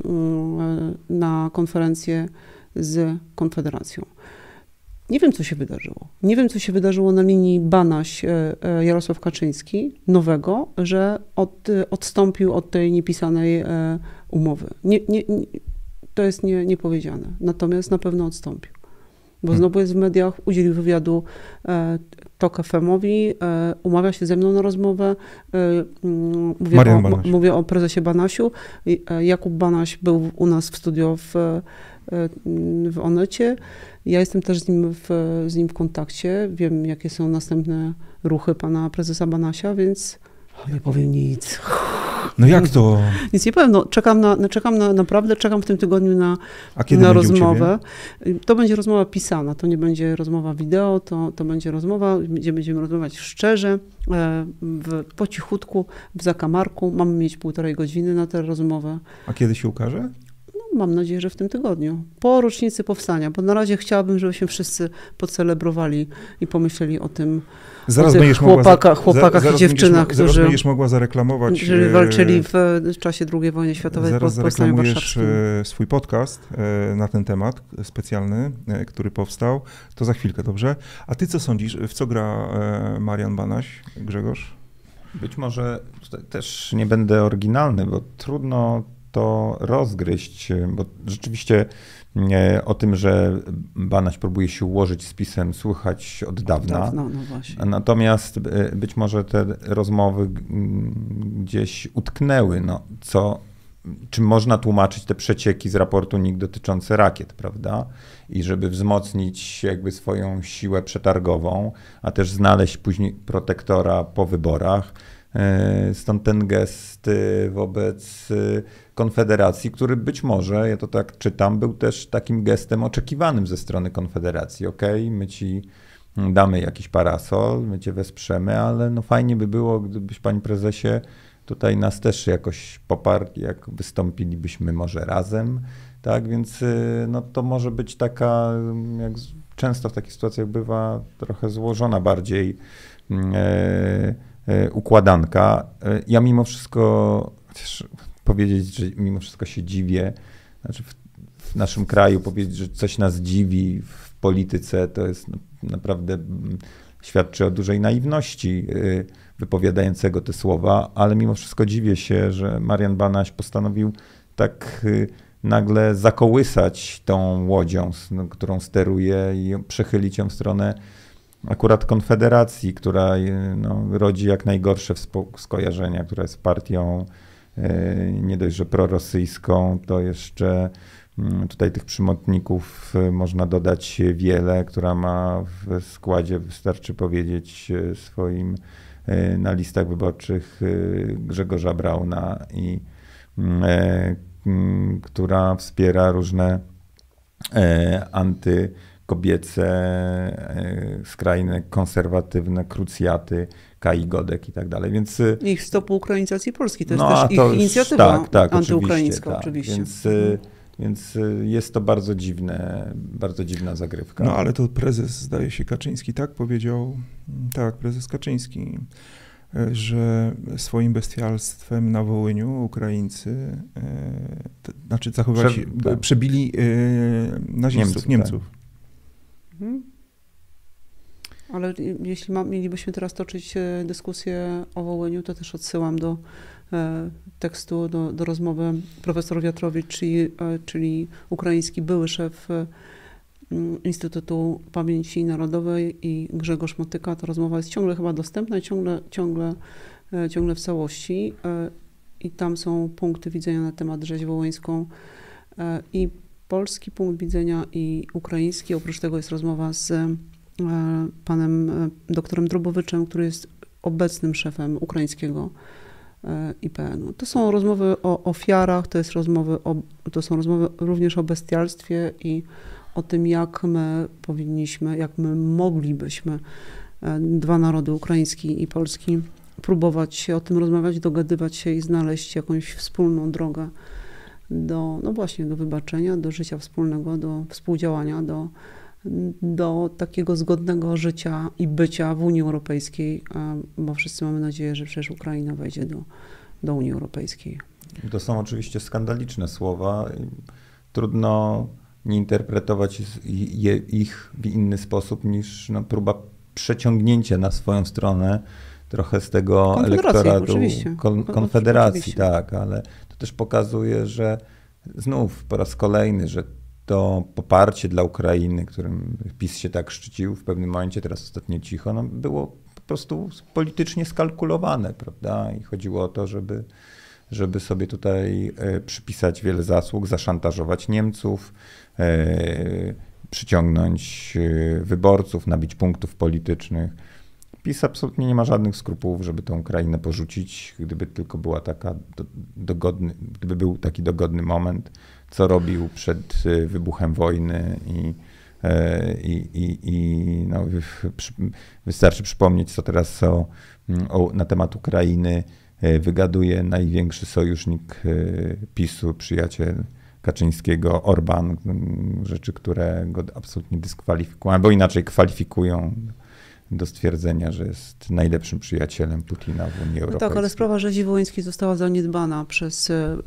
na konferencję z Konfederacją. Nie wiem, co się wydarzyło. Nie wiem, co się wydarzyło na linii Banaś-Jarosław e, Kaczyński, nowego, że od, odstąpił od tej niepisanej e, umowy. Nie, nie, nie, to jest nie, niepowiedziane. Natomiast na pewno odstąpił. Bo hmm. znowu jest w mediach, udzielił wywiadu e, TOK FM-owi, e, umawia się ze mną na rozmowę. E, mm, mówię, o, mówię o prezesie Banasiu. E, Jakub Banaś był u nas w studio w, e, w Onecie. Ja jestem też z nim, w, z nim w kontakcie, wiem jakie są następne ruchy pana prezesa Banasia, więc nie powiem nic. No jak to? Nic nie powiem, no, czekam, na, czekam na, naprawdę, czekam w tym tygodniu na, na rozmowę. To będzie rozmowa pisana, to nie będzie rozmowa wideo, to, to będzie rozmowa, gdzie będziemy rozmawiać szczerze, e, w, po cichutku, w zakamarku. Mamy mieć półtorej godziny na tę rozmowę. A kiedy się ukaże? Mam nadzieję, że w tym tygodniu. Po rocznicy powstania, bo na razie chciałabym, żebyśmy wszyscy pocelebrowali i pomyśleli o tym, Zaraz tych będziesz mogła chłopakach- chłopakach i zaraz dziewczynach, będziesz, którzy- Zaraz będziesz mogła zareklamować... że e, walczyli w, w czasie II wojny światowej Zaraz po powstaniu warszawskim. e, swój podcast e, na ten temat specjalny, który powstał. To za chwilkę, dobrze? A ty co sądzisz? W co gra Marian Banaś, Grzegorz? Być może tutaj też nie będę oryginalny, bo trudno to rozgryźć, bo rzeczywiście e, o tym, że Banaś próbuje się ułożyć z pisem, słychać od dawna. Dawno, no właśnie. Natomiast e, być może te rozmowy gdzieś utknęły. No, co, czym można tłumaczyć te przecieki z raportu NIK dotyczące rakiet, prawda? I żeby wzmocnić jakby swoją siłę przetargową, a też znaleźć później protektora po wyborach. E, Stąd ten gest wobec Konfederacji, który być może, ja to tak czytam, był też takim gestem oczekiwanym ze strony Konfederacji. Okej, my ci damy jakiś parasol, my cię wesprzemy, ale no fajnie by było, gdybyś panie prezesie tutaj nas też jakoś poparł, jak wystąpilibyśmy może razem, tak, więc y, no to może być taka, jak często w takich sytuacjach bywa, trochę złożona bardziej mm, e, e, układanka. Ja mimo wszystko, powiedzieć, że mimo wszystko się dziwię, znaczy w, w naszym kraju powiedzieć, że coś nas dziwi w polityce, to jest na- naprawdę mm, świadczy o dużej naiwności y, wypowiadającego te słowa, ale mimo wszystko dziwię się, że Marian Banaś postanowił tak y, nagle zakołysać tą łodzią, no, którą steruje i przechylić ją w stronę akurat Konfederacji, która y, no, rodzi jak najgorsze skojarzenia, która jest partią nie dość, że prorosyjską, to jeszcze mm, tutaj tych przymotników y, można dodać wiele, która ma w składzie, wystarczy powiedzieć y, swoim na listach wyborczych Grzegorza Brauna i mm, e, mm, która wspiera różne e, antykobiece, e, skrajne, konserwatywne krucjaty, Kai Godek i tak dalej. Więc y, Ich stop ukrainizacji Polski, to jest no, a też ich to już- inicjatywa tak, tak, antyukraińska tak. oczywiście. Więc, y, więc y, jest to bardzo dziwne, bardzo dziwna zagrywka. No ale to prezes, zdaje się, Kaczyński tak powiedział, tak, prezes Kaczyński, że swoim bestialstwem na Wołyniu Ukraińcy, e, to, znaczy zachowali Prze- się, tak. przebili e, nazistów, Niemców, Niemców. tak. Mhm. Ale jeśli ma, mielibyśmy teraz toczyć e, dyskusję o Wołyniu, to też odsyłam do e, tekstu, do, do rozmowy profesor Wiatrowicz, czyli, e, czyli ukraiński były szef Instytutu Pamięci Narodowej i Grzegorz Motyka. Ta rozmowa jest ciągle chyba dostępna i ciągle, ciągle, ciągle w całości. I tam są punkty widzenia na temat rzeź wołyńską i polski punkt widzenia i ukraiński. Oprócz tego jest rozmowa z panem e, doktorem Drobowiczem, który jest obecnym szefem ukraińskiego e, IPN-u. To są rozmowy o ofiarach, to, jest rozmowy o, to są rozmowy również o bestialstwie i o tym, jak my powinniśmy, jak my moglibyśmy, e, dwa narody, ukraiński i polski, próbować się o tym rozmawiać, dogadywać się i znaleźć jakąś wspólną drogę do, no właśnie, do wybaczenia, do życia wspólnego, do współdziałania, do, do takiego zgodnego życia i bycia w Unii Europejskiej, bo wszyscy mamy nadzieję, że przecież Ukraina wejdzie do, do Unii Europejskiej. To są oczywiście skandaliczne słowa. Trudno nie interpretować je- ich w inny sposób niż no, próba przeciągnięcia na swoją stronę trochę z tego Konfederacji, elektoratu oczywiście. kon, Konfederacji, oczywiście. tak, ale to też pokazuje, że znów po raz kolejny, że to poparcie dla Ukrainy, którym PiS się tak szczycił w pewnym momencie, teraz ostatnio cicho, no, było po prostu politycznie skalkulowane, prawda? I chodziło o to, żeby żeby sobie tutaj e, przypisać wiele zasług, zaszantażować Niemców, e, przyciągnąć e, wyborców, nabić punktów politycznych. PiS absolutnie nie ma żadnych skrupułów, żeby tą Ukrainę porzucić, gdyby tylko była taka do, dogodny, gdyby był taki dogodny moment, co robił przed y, wybuchem wojny i, e, i, i, i no, wystarczy przypomnieć, co teraz o, o, na temat Ukrainy e, wygaduje największy sojusznik e, PiSu, przyjaciel Kaczyńskiego, Orban, rzeczy, które go absolutnie dyskwalifikują, albo inaczej kwalifikują do stwierdzenia, że jest najlepszym przyjacielem Putina w Unii Europejskiej. No tak, ale sprawa rzezi wołyńskiej została zaniedbana przez e,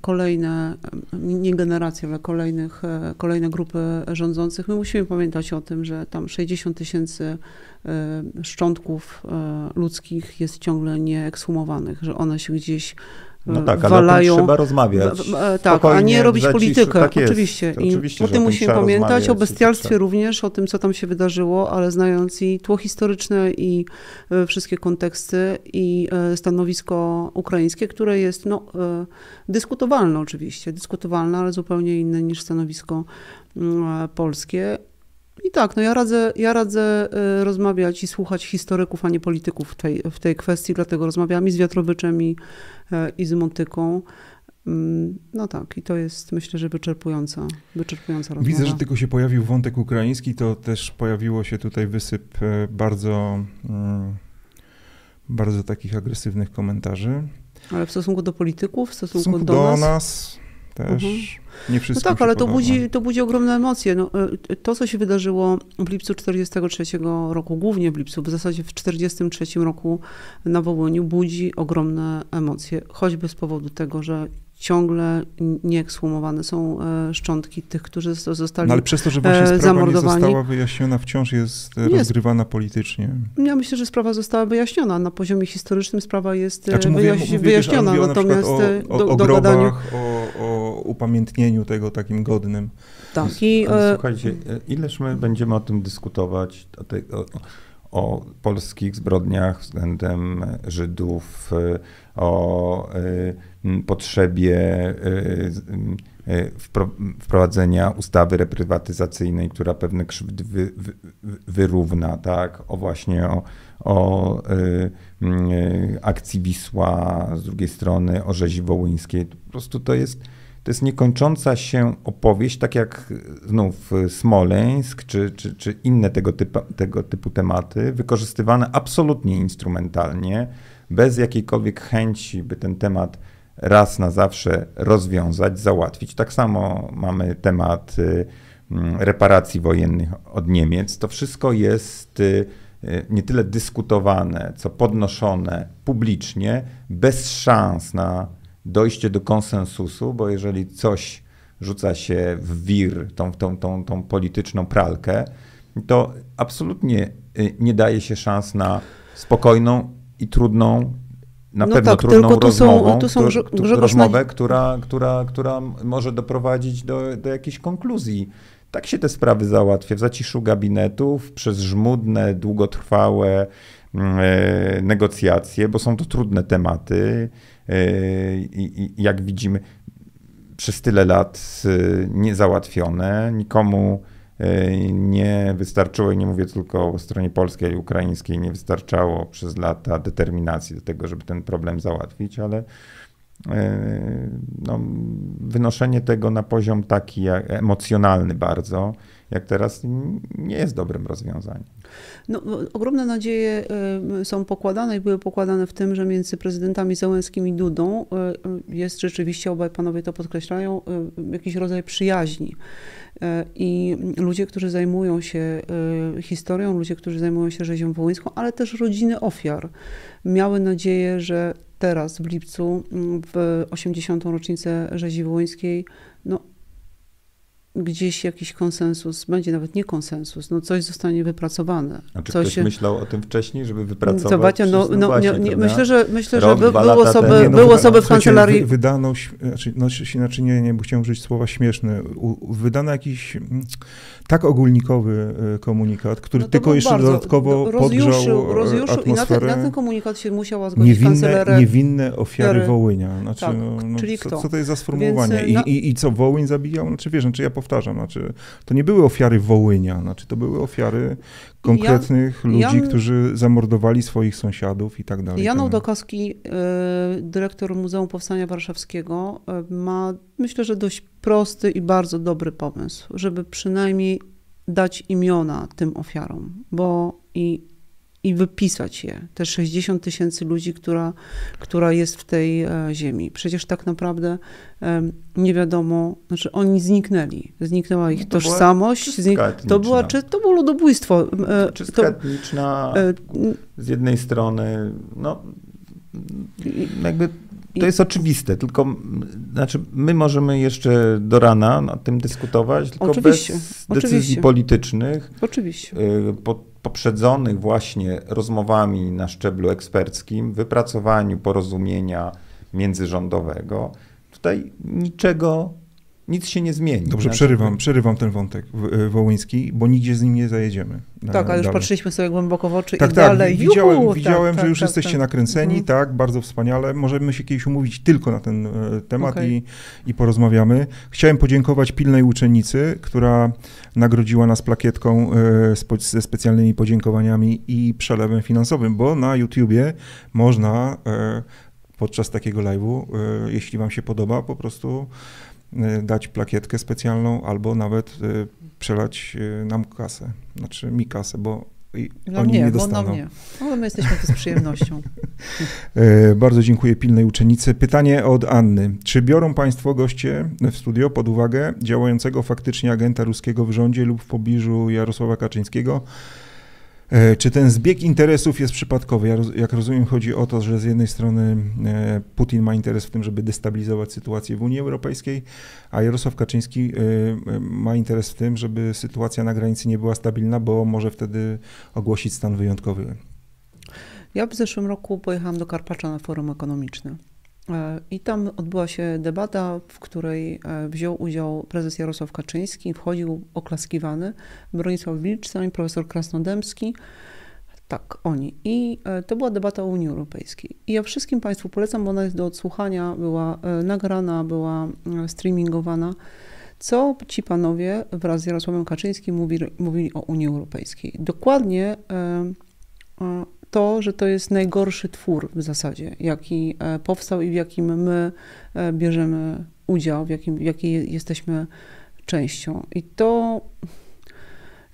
kolejne, nie generacje, ale kolejnych, e, kolejne grupy rządzących. My musimy pamiętać o tym, że tam 60 tysięcy e, szczątków ludzkich jest ciągle nieekshumowanych, że one się gdzieś no tak, ale walają. trzeba rozmawiać. tak, a nie robić politykę. Tak oczywiście. I oczywiście, o tym musimy pamiętać, o bestialstwie również, o tym, co tam się wydarzyło, ale znając i tło historyczne, i e, wszystkie konteksty, i e, stanowisko ukraińskie, które jest no, e, dyskutowalne oczywiście, dyskutowalne, ale zupełnie inne niż stanowisko mm, polskie. I tak, no ja radzę, ja radzę y, rozmawiać i słuchać historyków, a nie polityków w tej, w tej kwestii, dlatego rozmawiam i z Wiatrowyczem, i, e, i z Montyką. Mm, no tak, i to jest myślę, że wyczerpująca, wyczerpująca rozmowa. Widzę, że tylko się pojawił wątek ukraiński, to też pojawiło się tutaj wysyp e, bardzo, mm, bardzo takich agresywnych komentarzy. Ale w stosunku do polityków, w stosunku, w stosunku do, do nas? nas też. Mhm. Nie no tak, ale to budzi, to budzi ogromne emocje. No, e, to, co się wydarzyło w lipcu 1943 roku, głównie w lipcu, w zasadzie w 1943 roku na Wołyniu, budzi ogromne emocje. Choćby z powodu tego, że ciągle nieekshumowane są e, szczątki tych, którzy zostali no, ale przez to, że właśnie sprawa zamordowani. nie została wyjaśniona, wciąż jest nie, rozgrywana politycznie. Ja myślę, że sprawa została wyjaśniona. Na poziomie historycznym sprawa jest znaczy, wyjaś mówię, wyjaśniona, wiesz, natomiast o, o, do, o grobach, o, o upamiętnieniu tego takim godnym. Tak. I, ale, słuchajcie, ileż my będziemy o tym dyskutować, o, tej, o, polskich zbrodniach względem Żydów, o potrzebie wprowadzenia ustawy reprywatyzacyjnej, która pewne krzywdy wy, wy, wyrówna, tak? O właśnie o, o akcji Wisła, z drugiej strony o rzezi wołyńskiej. Po prostu to jest to jest niekończąca się opowieść, tak jak znów Smoleńsk czy, czy, czy inne tego typu, tego typu tematy, wykorzystywane absolutnie instrumentalnie, bez jakiejkolwiek chęci, by ten temat raz na zawsze rozwiązać, załatwić. Tak samo mamy temat mm, reparacji wojennych od Niemiec. To wszystko jest nie tyle dyskutowane, co podnoszone publicznie, bez szans na dojście do konsensusu, bo jeżeli coś rzuca się w wir, tą, tą, tą, tą polityczną pralkę, to absolutnie nie daje się szans na spokojną i trudną na no pewno tak, trudną rozmową, są, są rozmowę, która, która, która może doprowadzić do, do jakiejś konkluzji. Tak się te sprawy załatwia w zaciszu gabinetów, przez żmudne, długotrwałe negocjacje, bo są to trudne tematy e, i, i jak widzimy przez tyle lat e, niezałatwione, nikomu E, nie wystarczyło, i nie mówię tylko o stronie polskiej, ale ukraińskiej, nie wystarczało przez lata determinacji do tego, żeby ten problem załatwić, ale e, no, wynoszenie tego na poziom taki emocjonalny bardzo, jak teraz, nie jest dobrym rozwiązaniem. No, ogromne nadzieje e, są pokładane i były pokładane w tym, że między prezydentami Załęskim i Dudą jest rzeczywiście, obaj panowie to podkreślają, jakiś rodzaj przyjaźni. I ludzie, którzy zajmują się historią, ludzie, którzy zajmują się rzezią wołyńską, ale też rodziny ofiar, miały nadzieję, że teraz w lipcu, w 80. rocznicę rzezi wołyńskiej, no, gdzieś jakiś konsensus, będzie nawet nie konsensus, no coś zostanie wypracowane. A czy coś ktoś myślał o tym wcześniej, żeby wypracować? Zobaczcie, no, no, no nie, nie, myślę, że, myślę, Rok, że by, było osoby, no, było osoby w kancelarii... Wydano, znaczy, no, inaczej nie, nie, bo chciałem użyć słowa śmieszne, wydano jakiś mm, tak ogólnikowy e, komunikat, który no tylko jeszcze bardzo, dodatkowo rozjuszył, podgrzał e, rozjuszył atmosferę. I na ten, na ten, komunikat się musiała zgodzić niewinne, niewinne ofiary Wołynia. Znaczy, tak, no, no, czyli co, kto? Co to jest za sformułowanie? Więc, I, i, I co, Wołyń zabijał? Znaczy wiesz, znaczy ja powtarzam, znaczy, to nie były ofiary Wołynia, znaczy, to były ofiary konkretnych ludzi, Jan- którzy zamordowali swoich sąsiadów i tak dalej. Jan Tak. Ołdakowski, e, dyrektor Muzeum Powstania Warszawskiego, e, ma myślę, że dość prosty i bardzo dobry pomysł, żeby przynajmniej dać imiona tym ofiarom, bo i, i wypisać je, te 60 tysięcy ludzi, która, która jest w tej e, ziemi. Przecież tak naprawdę nie wiadomo, znaczy oni zniknęli, zniknęła ich No to była tożsamość, czystka znik, to, była, czy, to było ludobójstwo. e, Czystka to- etniczna e, z jednej strony, no jakby to jest oczywiste, tylko znaczy my możemy jeszcze do rana nad tym dyskutować, tylko Oczywiście, bez decyzji oczywiście. politycznych, Oczywiście. y, po, poprzedzonych właśnie rozmowami na szczeblu eksperckim, wypracowaniu porozumienia międzyrządowego. Tutaj niczego, nic się nie zmieni. Dobrze, Znaczy, przerywam, przerywam ten wątek e, wołyński, bo nigdzie z nim nie zajedziemy. Na- Tak, ale już dalej. patrzyliśmy sobie głęboko w oczy Tak, i tak, dalej. widziałem, Juhu, widziałem tak, że już tak, jesteście tak. nakręceni, Mhm. tak, bardzo wspaniale. Możemy się kiedyś umówić tylko na ten e, temat Okej. i, i porozmawiamy. Chciałem podziękować pilnej uczennicy, która nagrodziła nas plakietką e, ze specjalnymi podziękowaniami i przelewem finansowym, bo na YouTubie można podczas takiego live'u, jeśli wam się podoba, po prostu dać plakietkę specjalną albo nawet e, przelać e, nam kasę, znaczy mi kasę, bo No oni nie, nie bo dostaną. nam nie. Ale my jesteśmy tu z przyjemnością. E, Bardzo dziękuję pilnej uczennicy. Pytanie od Anny. Czy biorą Państwo goście w studio pod uwagę działającego faktycznie agenta ruskiego w rządzie lub w pobliżu Jarosława Kaczyńskiego? E, Czy ten zbieg interesów jest przypadkowy? Jak rozumiem, chodzi o to, że z jednej strony e, Putin ma interes w tym, żeby destabilizować sytuację w Unii Europejskiej, a Jarosław Kaczyński e, ma interes w tym, żeby sytuacja na granicy nie była stabilna, bo może wtedy ogłosić stan wyjątkowy. Ja w zeszłym roku pojechałam do Karpacza na forum ekonomiczne. E, I tam odbyła się debata, w której e, wziął udział prezes Jarosław Kaczyński, wchodził oklaskiwany, Bronisław Wilczstein, profesor Krasnodębski. Tak, oni. I e, to była debata o Unii Europejskiej. I ja wszystkim Państwu polecam, bo ona jest do odsłuchania, była nagrana, była streamingowana. Co ci panowie wraz z Jarosławem Kaczyńskim mówili, mówili o Unii Europejskiej? Dokładnie to, że to jest najgorszy twór w zasadzie, jaki e, powstał i w jakim my e, bierzemy udział, w, jakim, w jakiej jesteśmy częścią. I to,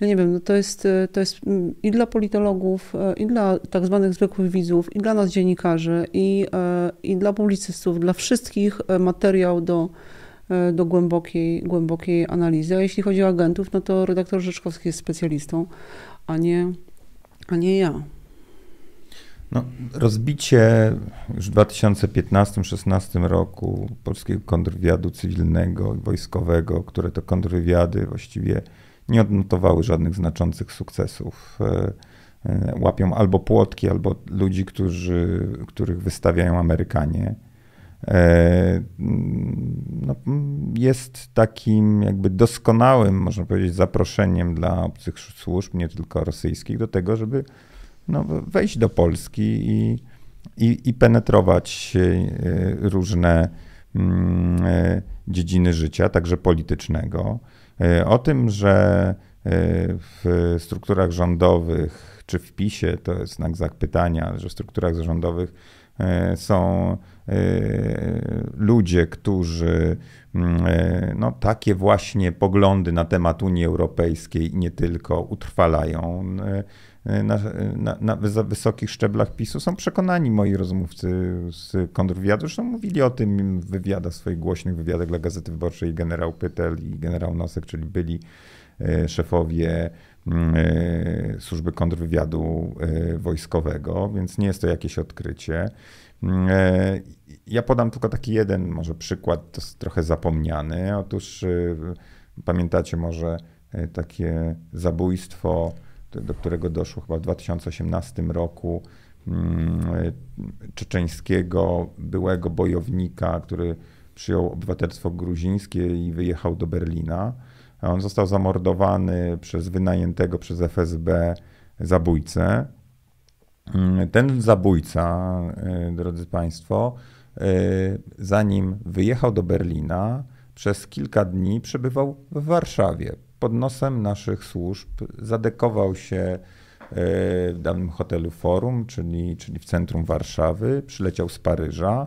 ja nie wiem, no to jest, e, to jest i dla politologów, i dla tak zwanych zwykłych widzów, i dla nas dziennikarzy, i, i dla publicystów, dla wszystkich materiał do, do głębokiej, głębokiej analizy. A jeśli chodzi o agentów, no to redaktor Rzeczkowski jest specjalistą, a nie, a nie ja. No, rozbicie już w 2015-16 roku polskiego kontrwywiadu cywilnego i wojskowego, które to kontrwywiady właściwie nie odnotowały żadnych znaczących sukcesów. E, e, Łapią albo płotki, albo ludzi, którzy, których wystawiają Amerykanie. E, No, jest takim jakby doskonałym, można powiedzieć, zaproszeniem dla obcych służb, nie tylko rosyjskich, do tego, żeby no, wejść do Polski i, i, i penetrować e, różne mm, e, dziedziny życia, także politycznego. E, O tym, że w strukturach rządowych, czy w PiSie, to jest znak zapytania, że w strukturach rządowych e, są ludzie, którzy mm, no, takie właśnie poglądy na temat Unii Europejskiej i nie tylko utrwalają na, na, na wys- wysokich szczeblach PiSu są przekonani moi rozmówcy z kontrwywiadu. Zresztą mówili o tym w wywiadach, swoich głośnych wywiadach dla Gazety Wyborczej generał Pytel i generał Nosek, czyli byli e, szefowie służby kontrwywiadu wojskowego, więc nie jest to jakieś odkrycie. Ja podam tylko taki jeden może przykład, to jest trochę zapomniany. Otóż pamiętacie może takie zabójstwo, do- którego doszło chyba w 2018 roku mm, czeczeńskiego byłego bojownika, który przyjął obywatelstwo gruzińskie i wyjechał do Berlina. On został zamordowany przez wynajętego przez FSB zabójcę. Mm, Ten zabójca, e, drodzy Państwo, e, zanim wyjechał do Berlina, przez kilka dni przebywał w Warszawie. Pod nosem naszych służb zadekował się e, w danym hotelu Forum, czyli, czyli w centrum Warszawy. Przyleciał z Paryża.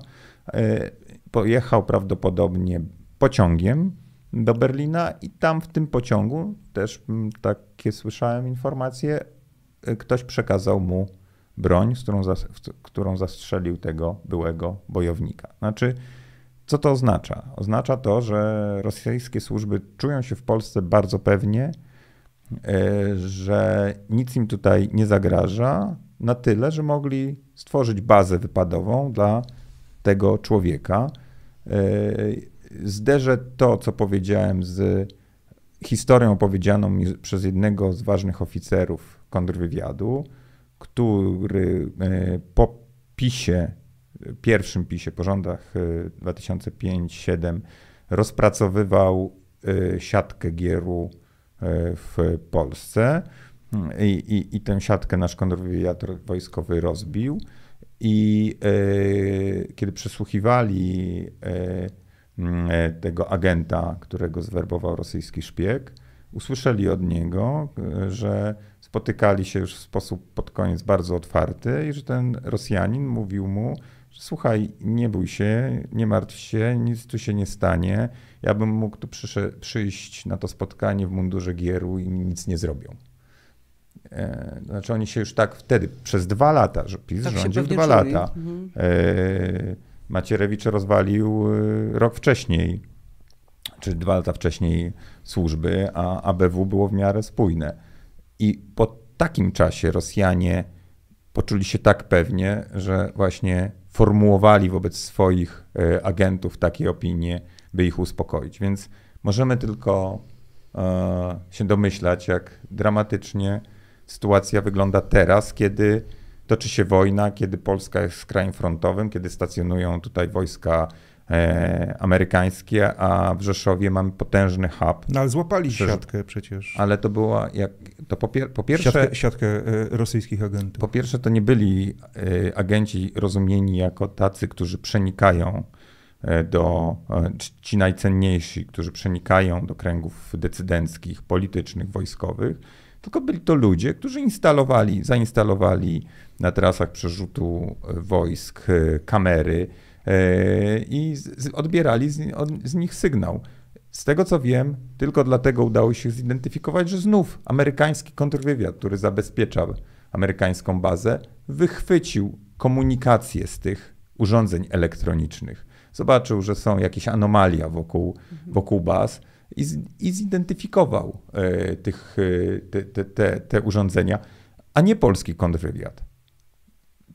E, pojechał prawdopodobnie pociągiem do Berlina i tam w tym pociągu, też mm, takie słyszałem informacje, e, ktoś przekazał mu broń, z którą, którą zastrzelił tego byłego bojownika. Znaczy, co to oznacza? Oznacza to, że rosyjskie służby czują się w Polsce bardzo pewnie, e, że nic im tutaj nie zagraża, na tyle, że mogli stworzyć bazę wypadową dla tego człowieka. E, zderzę to, co powiedziałem z historią opowiedzianą mi przez jednego z ważnych oficerów kontrwywiadu, który e, po PiSie pierwszym PiSie, po rządach 2005-2007 y, rozpracowywał y, siatkę gieru y, w Polsce I, i, i tę siatkę nasz kontrwywiad wojskowy rozbił. I kiedy przesłuchiwali tego agenta, którego zwerbował rosyjski szpieg, usłyszeli od niego, że spotykali się już w sposób pod koniec bardzo otwarty i że ten Rosjanin mówił mu, słuchaj, nie bój się, nie martw się, nic tu się nie stanie. Ja bym mógł tu przyjść na to spotkanie w mundurze gieru i mi nic nie zrobią. E, znaczy oni się już tak wtedy, przez dwa lata, że PiS tak rządził dwa lata. Mhm. E, Macierewicz rozwalił e, rok wcześniej, czy dwa lata wcześniej służby, a ABW było w miarę spójne. I po takim czasie Rosjanie poczuli się tak pewnie, że właśnie formułowali wobec swoich e, agentów takie opinie, by ich uspokoić. Więc możemy tylko e, się domyślać, jak dramatycznie sytuacja wygląda teraz, kiedy toczy się wojna, kiedy Polska jest krajem frontowym, kiedy stacjonują tutaj wojska e, amerykańskie, a w Rzeszowie mamy potężny hub. No ale złapali siatkę przecież. Ale to była, jak, to po, pier, po pierwsze... Siatkę, siatkę e, rosyjskich agentów. Po pierwsze to nie byli e, agenci rozumieni jako tacy, którzy przenikają e, do, ci najcenniejsi, którzy przenikają do kręgów decydenckich, politycznych, wojskowych, tylko byli to ludzie, którzy instalowali, zainstalowali na trasach przerzutu wojsk kamery, i odbierali z, z nich sygnał. Z tego co wiem, tylko dlatego udało się zidentyfikować, że znów amerykański kontrwywiad, który zabezpieczał amerykańską bazę, wychwycił komunikację z tych urządzeń elektronicznych. Zobaczył, że są jakieś anomalia wokół, mhm. wokół baz i, z, i zidentyfikował e, tych, e, te, te, te, te urządzenia, a nie polski kontrwywiad.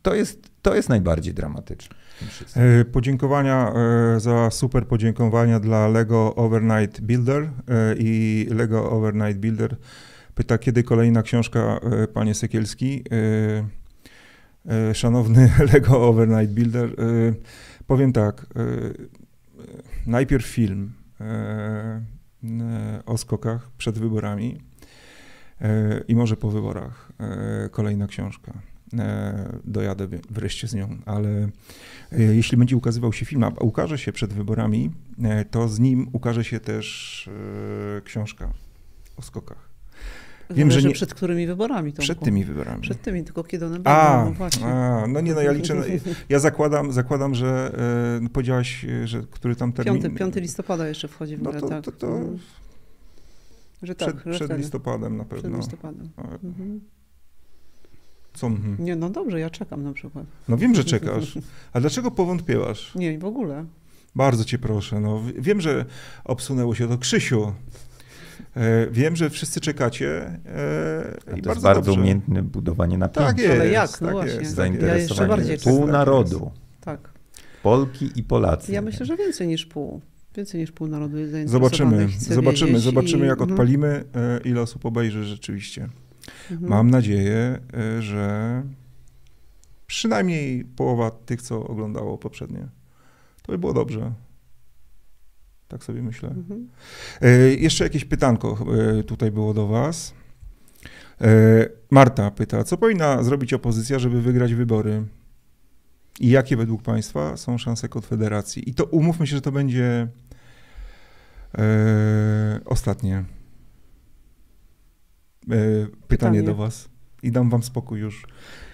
To jest, to jest najbardziej dramatyczne. E, podziękowania e, za super podziękowania dla Lego Overnight Builder e, i Lego Overnight Builder pyta, kiedy kolejna książka, panie Sekielski. Szanowny Lego Overnight Builder, powiem tak, najpierw film o skokach przed wyborami i może po wyborach kolejna książka. E, dojadę wreszcie z nią, ale e, jeśli będzie ukazywał się film, a ukaże się przed wyborami, e, to z nim ukaże się też książka o skokach. Wiem, że nie... przed którymi wyborami? Tomku? Przed tymi wyborami. Przed tymi, tylko kiedy one będą, a, no właśnie. A, no nie, no ja liczę, ja zakładam, zakładam że no powiedziałaś, że który tam termin... 5, 5 listopada jeszcze wchodzi w no grę, no to, tak. To, to... Że tak, przed, przed listopadem na pewno. Przed listopadem. Mhm. Co? Mhm. Nie, no dobrze, ja czekam na przykład. No wiem, że czekasz. A dlaczego powątpiewasz? Nie, w ogóle. Bardzo cię proszę. No, wiem, że obsunęło się to. Krzysiu, e, wiem, że wszyscy czekacie. E, to bardzo jest bardzo dobrze. umiejętne budowanie napięcia. Tak jest, Ale jak? No tak właśnie. Jest, Zainteresowanie ja jeszcze pół tak narodu. Tak. Polki i Polacy. Ja myślę, że więcej niż pół. Więcej niż pół narodu jest zainteresowanych. Zobaczymy, zobaczymy, zobaczymy, jak mhm. odpalimy, e, ile osób obejrzy rzeczywiście. Mhm. Mam nadzieję, e, że przynajmniej połowa tych, co oglądało poprzednie, to by było dobrze. Tak sobie myślę. Mhm. E, jeszcze jakieś pytanko e, tutaj było do Was. Marta pyta, co powinna zrobić opozycja, żeby wygrać wybory? I jakie według Państwa są szanse Konfederacji? I to umówmy się, że to będzie E, ostatnie pytanie, Pytanie. do Was i dam Wam spokój już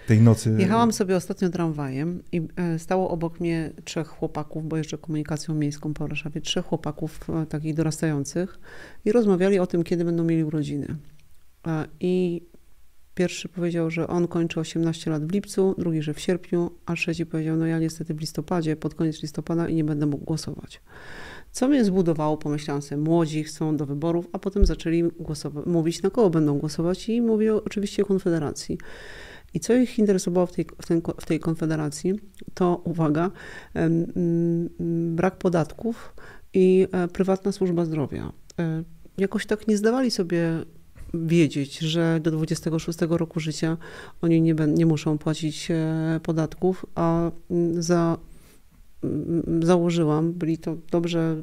tej nocy. Jechałam sobie ostatnio tramwajem i e, stało obok mnie trzech chłopaków, bo jeżdżę komunikacją miejską po Warszawie, trzech chłopaków e, takich dorastających i rozmawiali o tym, kiedy będą mieli urodziny. E, I pierwszy powiedział, że on kończy 18 lat w lipcu, drugi, że w sierpniu, a trzeci powiedział, no ja niestety w listopadzie, pod koniec listopada i nie będę mógł głosować. Co mnie zbudowało, pomyślałam sobie, młodzi chcą do wyborów, a potem zaczęli głosować, mówić, na kogo będą głosować i mówią oczywiście o Konfederacji. I co ich interesowało w tej, w, ten, w tej konfederacji, to uwaga, mm, brak podatków i e, prywatna służba zdrowia. E, Jakoś tak nie zdawali sobie wiedzieć, że do 26 roku życia oni nie, nie muszą płacić e, podatków, a mm, za założyłam, byli to dobrze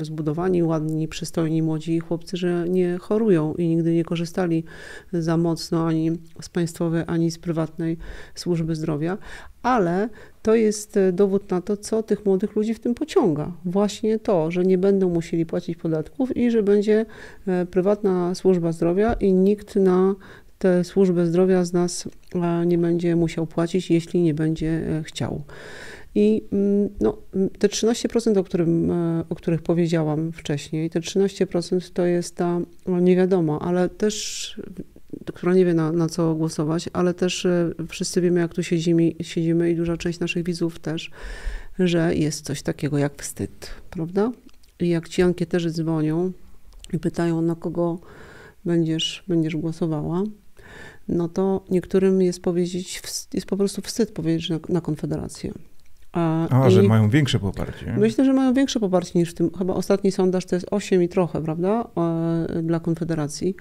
zbudowani, ładni, przystojni młodzi chłopcy, że nie chorują i nigdy nie korzystali za mocno ani z państwowej, ani z prywatnej służby zdrowia, ale to jest e, dowód na to, co tych młodych ludzi w tym pociąga. Właśnie to, że nie będą musieli płacić podatków i że będzie e, prywatna służba zdrowia i nikt na tę służbę zdrowia z nas e, nie będzie musiał płacić, jeśli nie będzie chciał. I mm, no, mm, te 13%, o, którym, e, o których powiedziałam wcześniej, te 13% to jest ta no, nie wiadomo, ale też, która nie wie na, na co głosować, ale też e, wszyscy wiemy, jak tu siedzimy, siedzimy i duża część naszych widzów też, że jest coś takiego jak wstyd, prawda? I jak ci ankieterzy dzwonią i pytają, na kogo będziesz, będziesz głosowała, no to niektórym jest powiedzieć, jest po prostu wstyd powiedzieć na, na Konfederację. A, że mają większe poparcie. Myślę, że mają większe poparcie niż w tym. Chyba ostatni sondaż to jest 8 i trochę, prawda? Dla Konfederacji.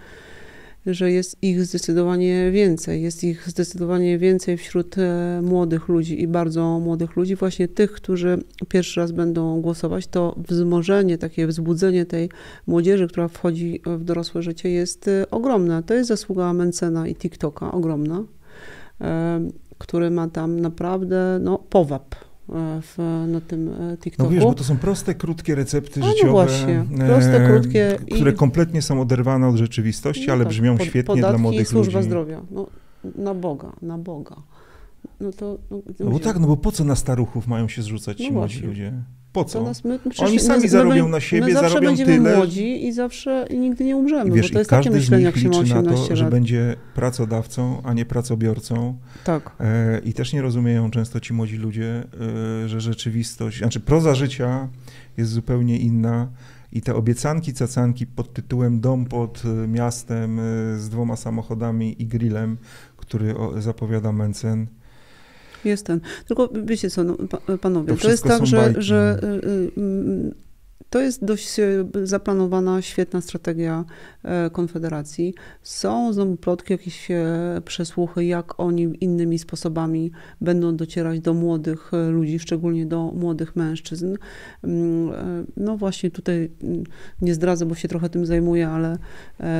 Że jest ich zdecydowanie więcej. Jest ich zdecydowanie więcej wśród e, młodych ludzi i bardzo młodych ludzi, właśnie tych, którzy pierwszy raz będą głosować. To wzmożenie, takie wzbudzenie tej młodzieży, która wchodzi w dorosłe życie, jest e, ogromne. To jest zasługa Mencena i TikToka, ogromna, e, który ma tam naprawdę no, powab w, na tym e, No TikToku. wiesz, bo to są proste, krótkie recepty no życiowe, właśnie, proste, e, krótkie i- które kompletnie są oderwane od rzeczywistości, No ale tak, brzmią pod- świetnie dla młodych i służba ludzi. zdrowia. No, na Boga, na Boga. No to... No, No bo tak, no bo po co na staruchów mają się zrzucać No ci młodzi ludzie? Po co? nas, my, Oni sami my, zarobią my, na siebie, my zawsze zarobią będziemy tyle. młodzi i zawsze i nigdy nie umrzemy, I wiesz, bo to jest takie każdy z myślenie, nich jak się ma liczy na 18 to, że lat. będzie pracodawcą, a nie pracobiorcą. Tak. E, I też nie rozumieją często ci młodzi ludzie, e, że rzeczywistość, znaczy proza życia jest zupełnie inna i te obiecanki, cacanki pod tytułem dom pod e, miastem e, z dwoma samochodami i grillem, który zapowiada Mencen, Jest ten. Tylko wiecie co, no, pa, panowie, To to, jest tak, że, że y, y, mm, to jest dość e, zaplanowana, świetna strategia e, Konfederacji. Są znowu plotki, jakieś e, przesłuchy, jak oni innymi sposobami będą docierać do młodych ludzi, szczególnie do młodych mężczyzn. Mm, No właśnie tutaj mm, nie zdradzę, bo się trochę tym zajmuję, ale e,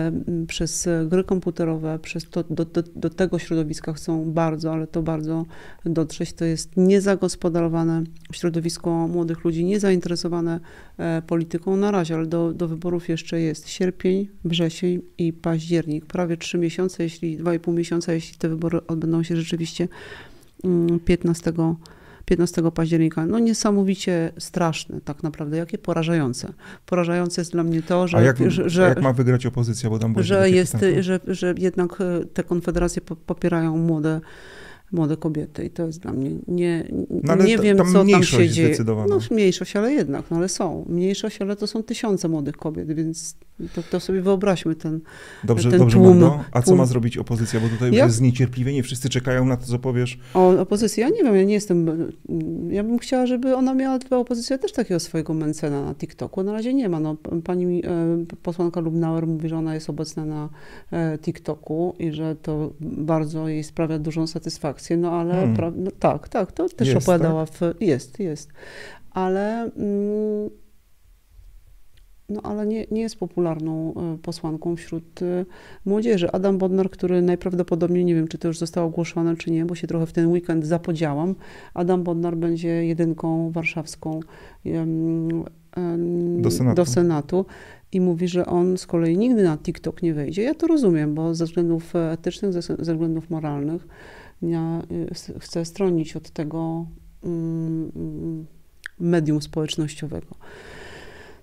m, przez gry komputerowe, przez to, do, do, do tego środowiska chcą bardzo, ale to bardzo dotrzeć. To jest niezagospodarowane środowisko młodych ludzi, niezainteresowane polityką na razie, ale do, do wyborów jeszcze jest sierpień, wrzesień i październik. Prawie trzy miesiące, jeśli dwa i pół miesiąca, jeśli te wybory odbędą się rzeczywiście mm, 15, 15 października. No niesamowicie straszne tak naprawdę, jakie porażające. Porażające jest dla mnie to, że, A jak, że, a jak ma wygrać opozycja, bo tam było że, jest, pytanko. że, że jednak e, te konfederacje po- popierają młode, młode kobiety i to jest dla mnie, nie, No nie wiem tam co tam się dzieje. No mniejszość, ale jednak, no ale są. Mniejszość, ale to są tysiące młodych kobiet, więc to, to sobie wyobraźmy ten, Dobrze, ten dobrze tłum- Magdo. A co tłum- ma zrobić opozycja? Bo tutaj już Jak- jest zniecierpliwienie, wszyscy czekają na to, co powiesz. O opozycji, ja nie wiem, ja nie jestem. Ja bym chciała, żeby ona miała ta opozycja też takiego swojego mencena na TikToku. Na razie nie ma. No, pani e, posłanka Lubnauer mówi, że ona jest obecna na e, TikToku i że to bardzo jej sprawia dużą satysfakcję. No ale Hmm. pra, no, tak, tak, to też Jest, opowiadała w. Jest, jest. Ale. Mm, no ale nie, nie jest popularną e, posłanką wśród e, młodzieży. Adam Bodnar, który najprawdopodobniej, nie wiem, czy to już zostało ogłoszone, czy nie, bo się trochę w ten weekend zapodziałam. Adam Bodnar będzie jedynką warszawską. Do Senatu. do Senatu i mówi, że on z kolei nigdy na TikTok nie wejdzie. Ja to rozumiem, bo ze względów etycznych, ze, ze względów moralnych ja y, chcę stronić od tego mm, mm, medium społecznościowego.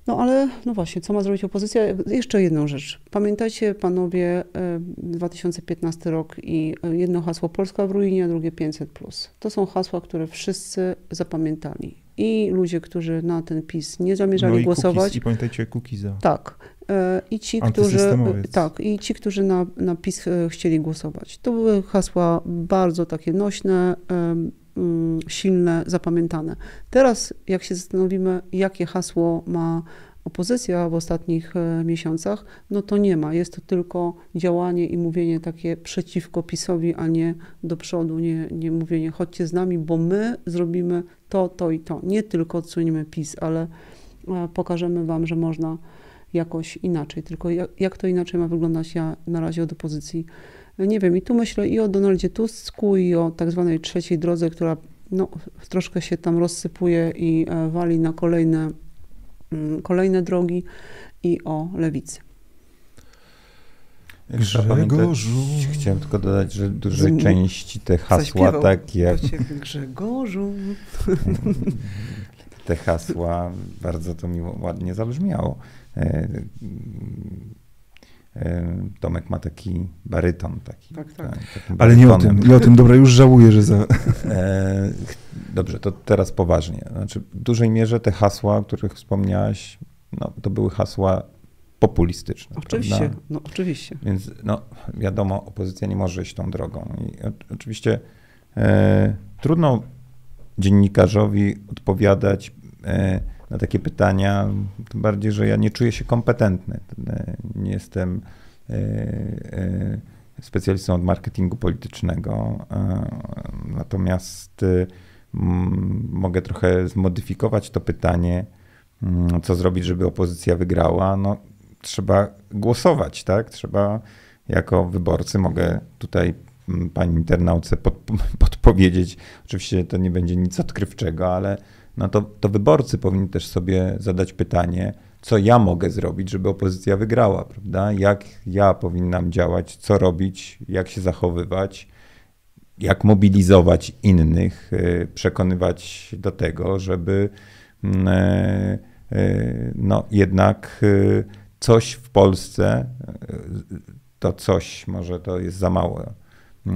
No ale, no właśnie, co ma zrobić opozycja? Jeszcze jedną rzecz. Pamiętajcie panowie e, 2015 rok i e, jedno hasło Polska w ruinie, a drugie 500+. To są hasła, które wszyscy zapamiętali. I ludzie, którzy na ten PiS nie zamierzali no i głosować, Cookies, I pamiętajcie Kukiza. tak. E, I ci, którzy, tak, i ci, którzy na, na PiS e, chcieli głosować. To były hasła bardzo takie nośne, silne, zapamiętane. Teraz, jak się zastanowimy, jakie hasło ma opozycja w ostatnich e, miesiącach, no to nie ma. Jest to tylko działanie i mówienie takie przeciwko PiSowi, a nie do przodu, nie, nie mówienie chodźcie z nami, bo my zrobimy to, to i to. Nie tylko odsuniemy PiS, ale e, pokażemy wam, że można jakoś inaczej. Tylko jak, jak to inaczej ma wyglądać, ja na razie od opozycji nie wiem. I tu myślę i o Donaldzie Tusku, i o tak zwanej trzeciej drodze, która no, troszkę się tam rozsypuje i e, wali na kolejne, mm, kolejne drogi, i o lewicy. Pamiętać, Grzegorzu. Chciałem tylko dodać, że dużej części te hasła, tak jak Grzegorzu. te hasła, bardzo to miło, ładnie zabrzmiało. Tomek ma taki baryton. Taki, Tak, tak. takim Ale nie o tym, nie o tym. Dobra, już żałuję, że za... E, Dobrze, to teraz poważnie. Znaczy, w dużej mierze te hasła, o których wspomniałaś, no, to były hasła populistyczne. Oczywiście, prawda? no oczywiście. Więc no, wiadomo, opozycja nie może iść tą drogą. I o, oczywiście e, trudno dziennikarzowi odpowiadać e, na takie pytania, tym bardziej, że ja nie czuję się kompetentny. Nie jestem e, e, specjalistą od marketingu politycznego, e, natomiast mogę trochę zmodyfikować to pytanie, mm, co zrobić, żeby opozycja wygrała. No, trzeba głosować, tak? Trzeba jako wyborcy mogę tutaj pani internauce pod, podpowiedzieć. Oczywiście to nie będzie nic odkrywczego, ale no to, to wyborcy powinni też sobie zadać pytanie, co ja mogę zrobić, żeby opozycja wygrała, prawda? Jak ja powinnam działać, co robić, jak się zachowywać, jak mobilizować innych, y, przekonywać do tego, żeby mm, e, e, no jednak y, coś w Polsce, y, to coś, może to jest za małe, mm,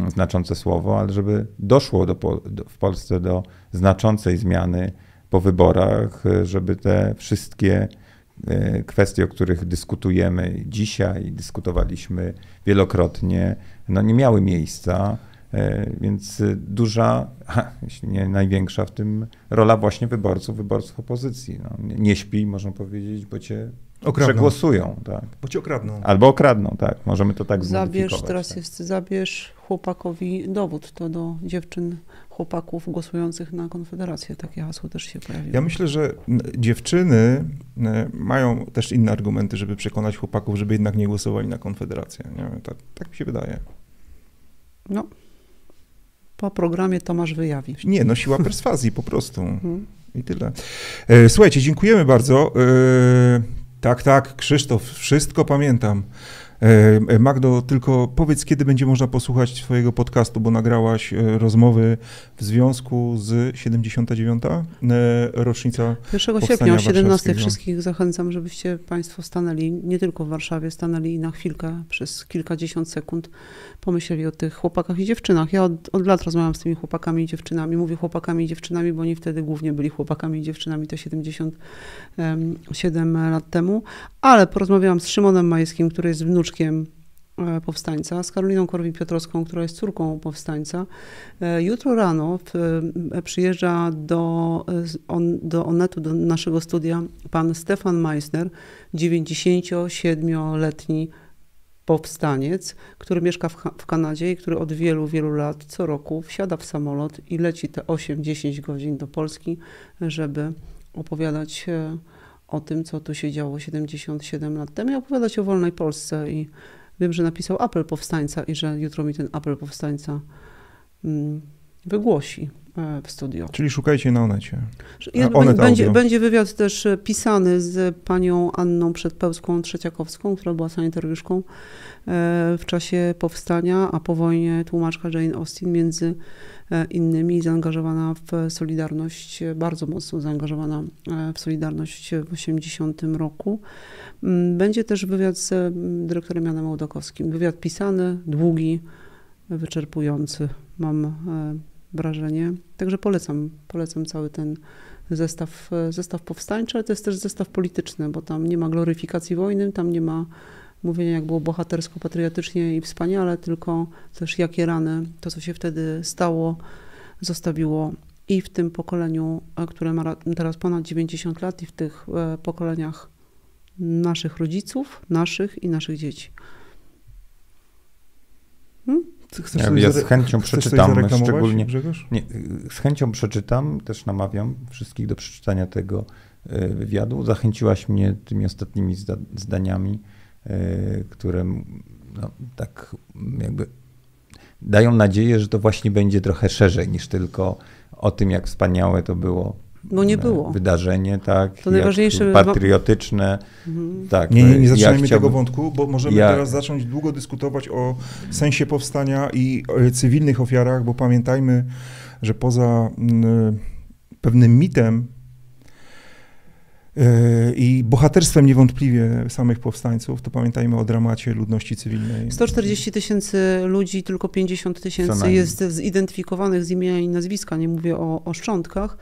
znaczące słowo, ale żeby doszło do, do, w Polsce do znaczącej zmiany po wyborach, y, żeby te wszystkie y, kwestie, o których dyskutujemy dzisiaj, dyskutowaliśmy wielokrotnie, no nie miały miejsca. E, Więc y, duża, jeśli nie największa w tym rola właśnie wyborców, wyborców opozycji. No, nie śpi, można powiedzieć, bo cię Okradną. przegłosują, tak. Bo cię okradną. Albo okradną, tak. Możemy to tak Zabierz, teraz tak. jest, zabierz chłopakowi dowód, to do dziewczyn, chłopaków głosujących na Konfederację. Takie hasło też się pojawiło. Ja myślę, że dziewczyny e, mają też inne argumenty, żeby przekonać chłopaków, żeby jednak nie głosowali na Konfederację. Nie? wiem, Tak, tak mi się wydaje. No, po programie Tomasz wyjawi. Nie, no siła perswazji po prostu. Mhm. I tyle. E, Słuchajcie, dziękujemy bardzo. E, Tak, tak, Krzysztof, wszystko pamiętam. E, Magdo, tylko powiedz, kiedy będzie można posłuchać Twojego podcastu, bo nagrałaś e, rozmowy w związku z 79. e, rocznica. 1 Powstania sierpnia o 17 Warszawskiego. wszystkich zachęcam, żebyście Państwo stanęli, nie tylko w Warszawie, stanęli na chwilkę, przez kilkadziesiąt sekund, pomyśleli o tych chłopakach i dziewczynach. Ja od, od lat rozmawiam z tymi chłopakami i dziewczynami. Mówię chłopakami i dziewczynami, bo oni wtedy głównie byli chłopakami i dziewczynami, to 77 lat temu. Ale porozmawiałam z Szymonem Majskim, który jest wnuczkiem e, powstańca, z Karoliną Korwin-Piotrowską, która jest córką powstańca. E, Jutro rano w, e, przyjeżdża do, on, do Onetu, do naszego studia, pan Stefan Meissner, 97-letni powstaniec, który mieszka w, w Kanadzie i który od wielu, wielu lat co roku wsiada w samolot i leci te 8-10 godzin do Polski, żeby opowiadać e, o tym, co tu się działo 77 lat temu i opowiadać o wolnej Polsce. I wiem, że napisał apel powstańca i że jutro mi ten apel powstańca mm, wygłosi. E, w studio. Czyli szukajcie na Onecie. Onet będzie, będzie wywiad też e, pisany z panią Anną Przedpełską Trzeciakowską, która była sanitariuszką e, w czasie powstania, a po wojnie tłumaczka Jane Austen między innymi zaangażowana w Solidarność, bardzo mocno zaangażowana w Solidarność w 80 roku. Mm, Będzie też wywiad z mm, dyrektorem Janem Ołdakowskim. Wywiad pisany, długi, wyczerpujący, mam wrażenie. Także polecam, polecam cały ten zestaw, zestaw powstańczy, ale to jest też zestaw polityczny, bo tam nie ma gloryfikacji wojny, tam nie ma mówienia, jak było bohatersko, patriotycznie i wspaniale, tylko też jakie rany, to co się wtedy stało, zostawiło i w tym pokoleniu, e, które ma ra- teraz ponad 90 lat, i w tych e, pokoleniach naszych rodziców, naszych i naszych dzieci. Ty chcesz Ja- ja z chęcią przeczytam, szczególnie- Grzegorz? Nie, z chęcią przeczytam, też namawiam wszystkich do przeczytania tego y, wywiadu. Zachęciłaś mnie tymi ostatnimi zda, zdaniami, y, które no, tak jakby dają nadzieję, że to właśnie będzie trochę szerzej niż tylko o tym, jak wspaniałe to było. Bo nie e, było. Wydarzenie, tak. To najważniejsze- Patriotyczne. Mhm. Tak, Nie, nie, nie ja zaczynajmy chciałbym- tego wątku, bo możemy Ja- teraz zacząć długo dyskutować o sensie powstania i e, cywilnych ofiarach, bo pamiętajmy, że poza mm, pewnym mitem e, i bohaterstwem niewątpliwie samych powstańców, to pamiętajmy o dramacie ludności cywilnej. 140 tysięcy ludzi, tylko 50 Co tysięcy jest zidentyfikowanych z imienia i nazwiska, nie mówię o, o szczątkach.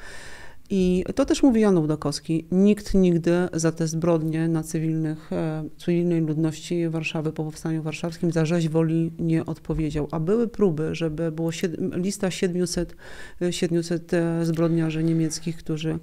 I to też mówi Jan Ułdakowski. Nikt nigdy za te zbrodnie na cywilnych, e, cywilnej ludności Warszawy po powstaniu warszawskim za rzeź woli nie odpowiedział. A były próby, żeby było sied- lista 700, e, 700 e, zbrodniarzy niemieckich, którzy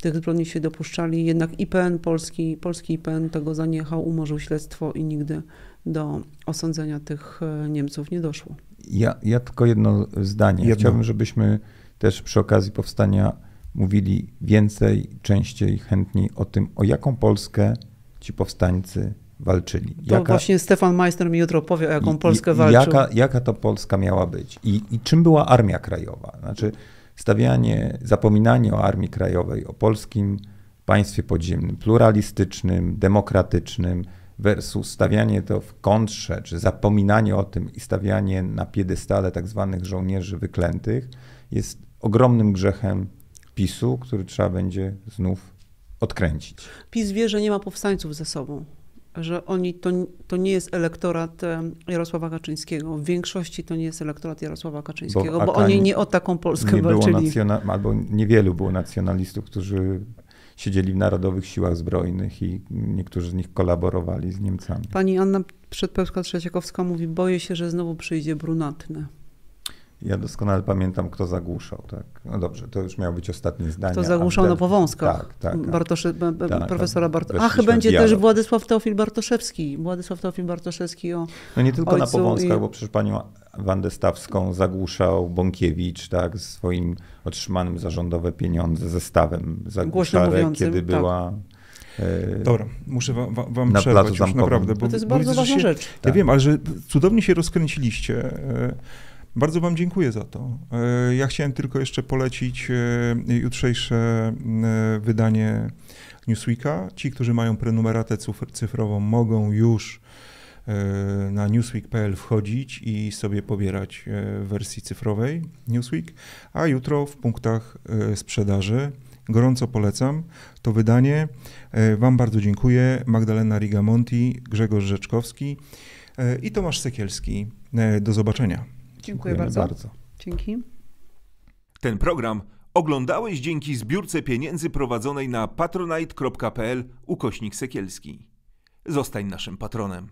tych zbrodni się dopuszczali. Jednak IPN polski, polski IPN tego zaniechał, umorzył śledztwo i nigdy do osądzenia tych e, Niemców nie doszło. Ja, ja tylko jedno zdanie. Jedno. Chciałbym, żebyśmy też przy okazji powstania mówili więcej, częściej, chętniej o tym, o jaką Polskę ci powstańcy walczyli. To właśnie Stefan Meissner mi jutro powie, o jaką Polskę walczył. Jaka, jaka to Polska miała być i, i czym była Armia Krajowa? Znaczy stawianie, zapominanie o Armii Krajowej, o polskim państwie podziemnym, pluralistycznym, demokratycznym versus stawianie to w kontrze, czy zapominanie o tym i stawianie na piedestale tak zwanych żołnierzy wyklętych jest ogromnym grzechem PiSu, który trzeba będzie znów odkręcić. PiS wie, że nie ma powstańców ze sobą, że oni to, to nie jest elektorat Jarosława Kaczyńskiego. W większości to nie jest elektorat Jarosława Kaczyńskiego, bo, Bo oni nie o taką Polskę nie było walczyli. nacjona- albo niewielu było nacjonalistów, którzy siedzieli w Narodowych Siłach Zbrojnych i niektórzy z nich kolaborowali z Niemcami. Pani Anna Przedpełska-Trzeciakowska mówi, boję się, że znowu przyjdzie brunatny. Ja doskonale pamiętam, kto zagłuszał. Tak? No dobrze, to już miało być ostatnie zdanie. Kto zagłuszał a na wtedy- powązkach Tak, tak. tak. Tak, profesora. Bartoszewskiego. Ach, będzie w też dialog. Władysław Teofil Bartoszewski. Władysław Teofil Bartoszewski o No nie tylko na Powązkach, i- bo przecież panią Wandę Stawską zagłuszał Bąkiewicz tak, z swoim otrzymanym za rządowe pieniądze zestawem zagłuszarek, kiedy tak. była... e, Dobra, muszę wam, wam- Na przerwać już naprawdę. No to jest bo bardzo ważna się, rzecz. Ja Tak. wiem, ale że cudownie się rozkręciliście. Bardzo wam dziękuję za to. E, Ja chciałem tylko jeszcze polecić e, jutrzejsze e, wydanie Newsweeka. Ci, którzy mają prenumeratę cyfr- cyfrową, mogą już na newsweek.pl wchodzić i sobie pobierać w wersji cyfrowej Newsweek, a jutro w punktach sprzedaży. Gorąco polecam to wydanie. Wam bardzo dziękuję. Magdalena Rigamonti, Grzegorz Rzeczkowski i Tomasz Sekielski. Do zobaczenia. Dziękuję dziękujemy bardzo. Dzięki. Ten program oglądałeś dzięki zbiórce pieniędzy prowadzonej na patronite.pl ukośnik Sekielski. Zostań naszym patronem.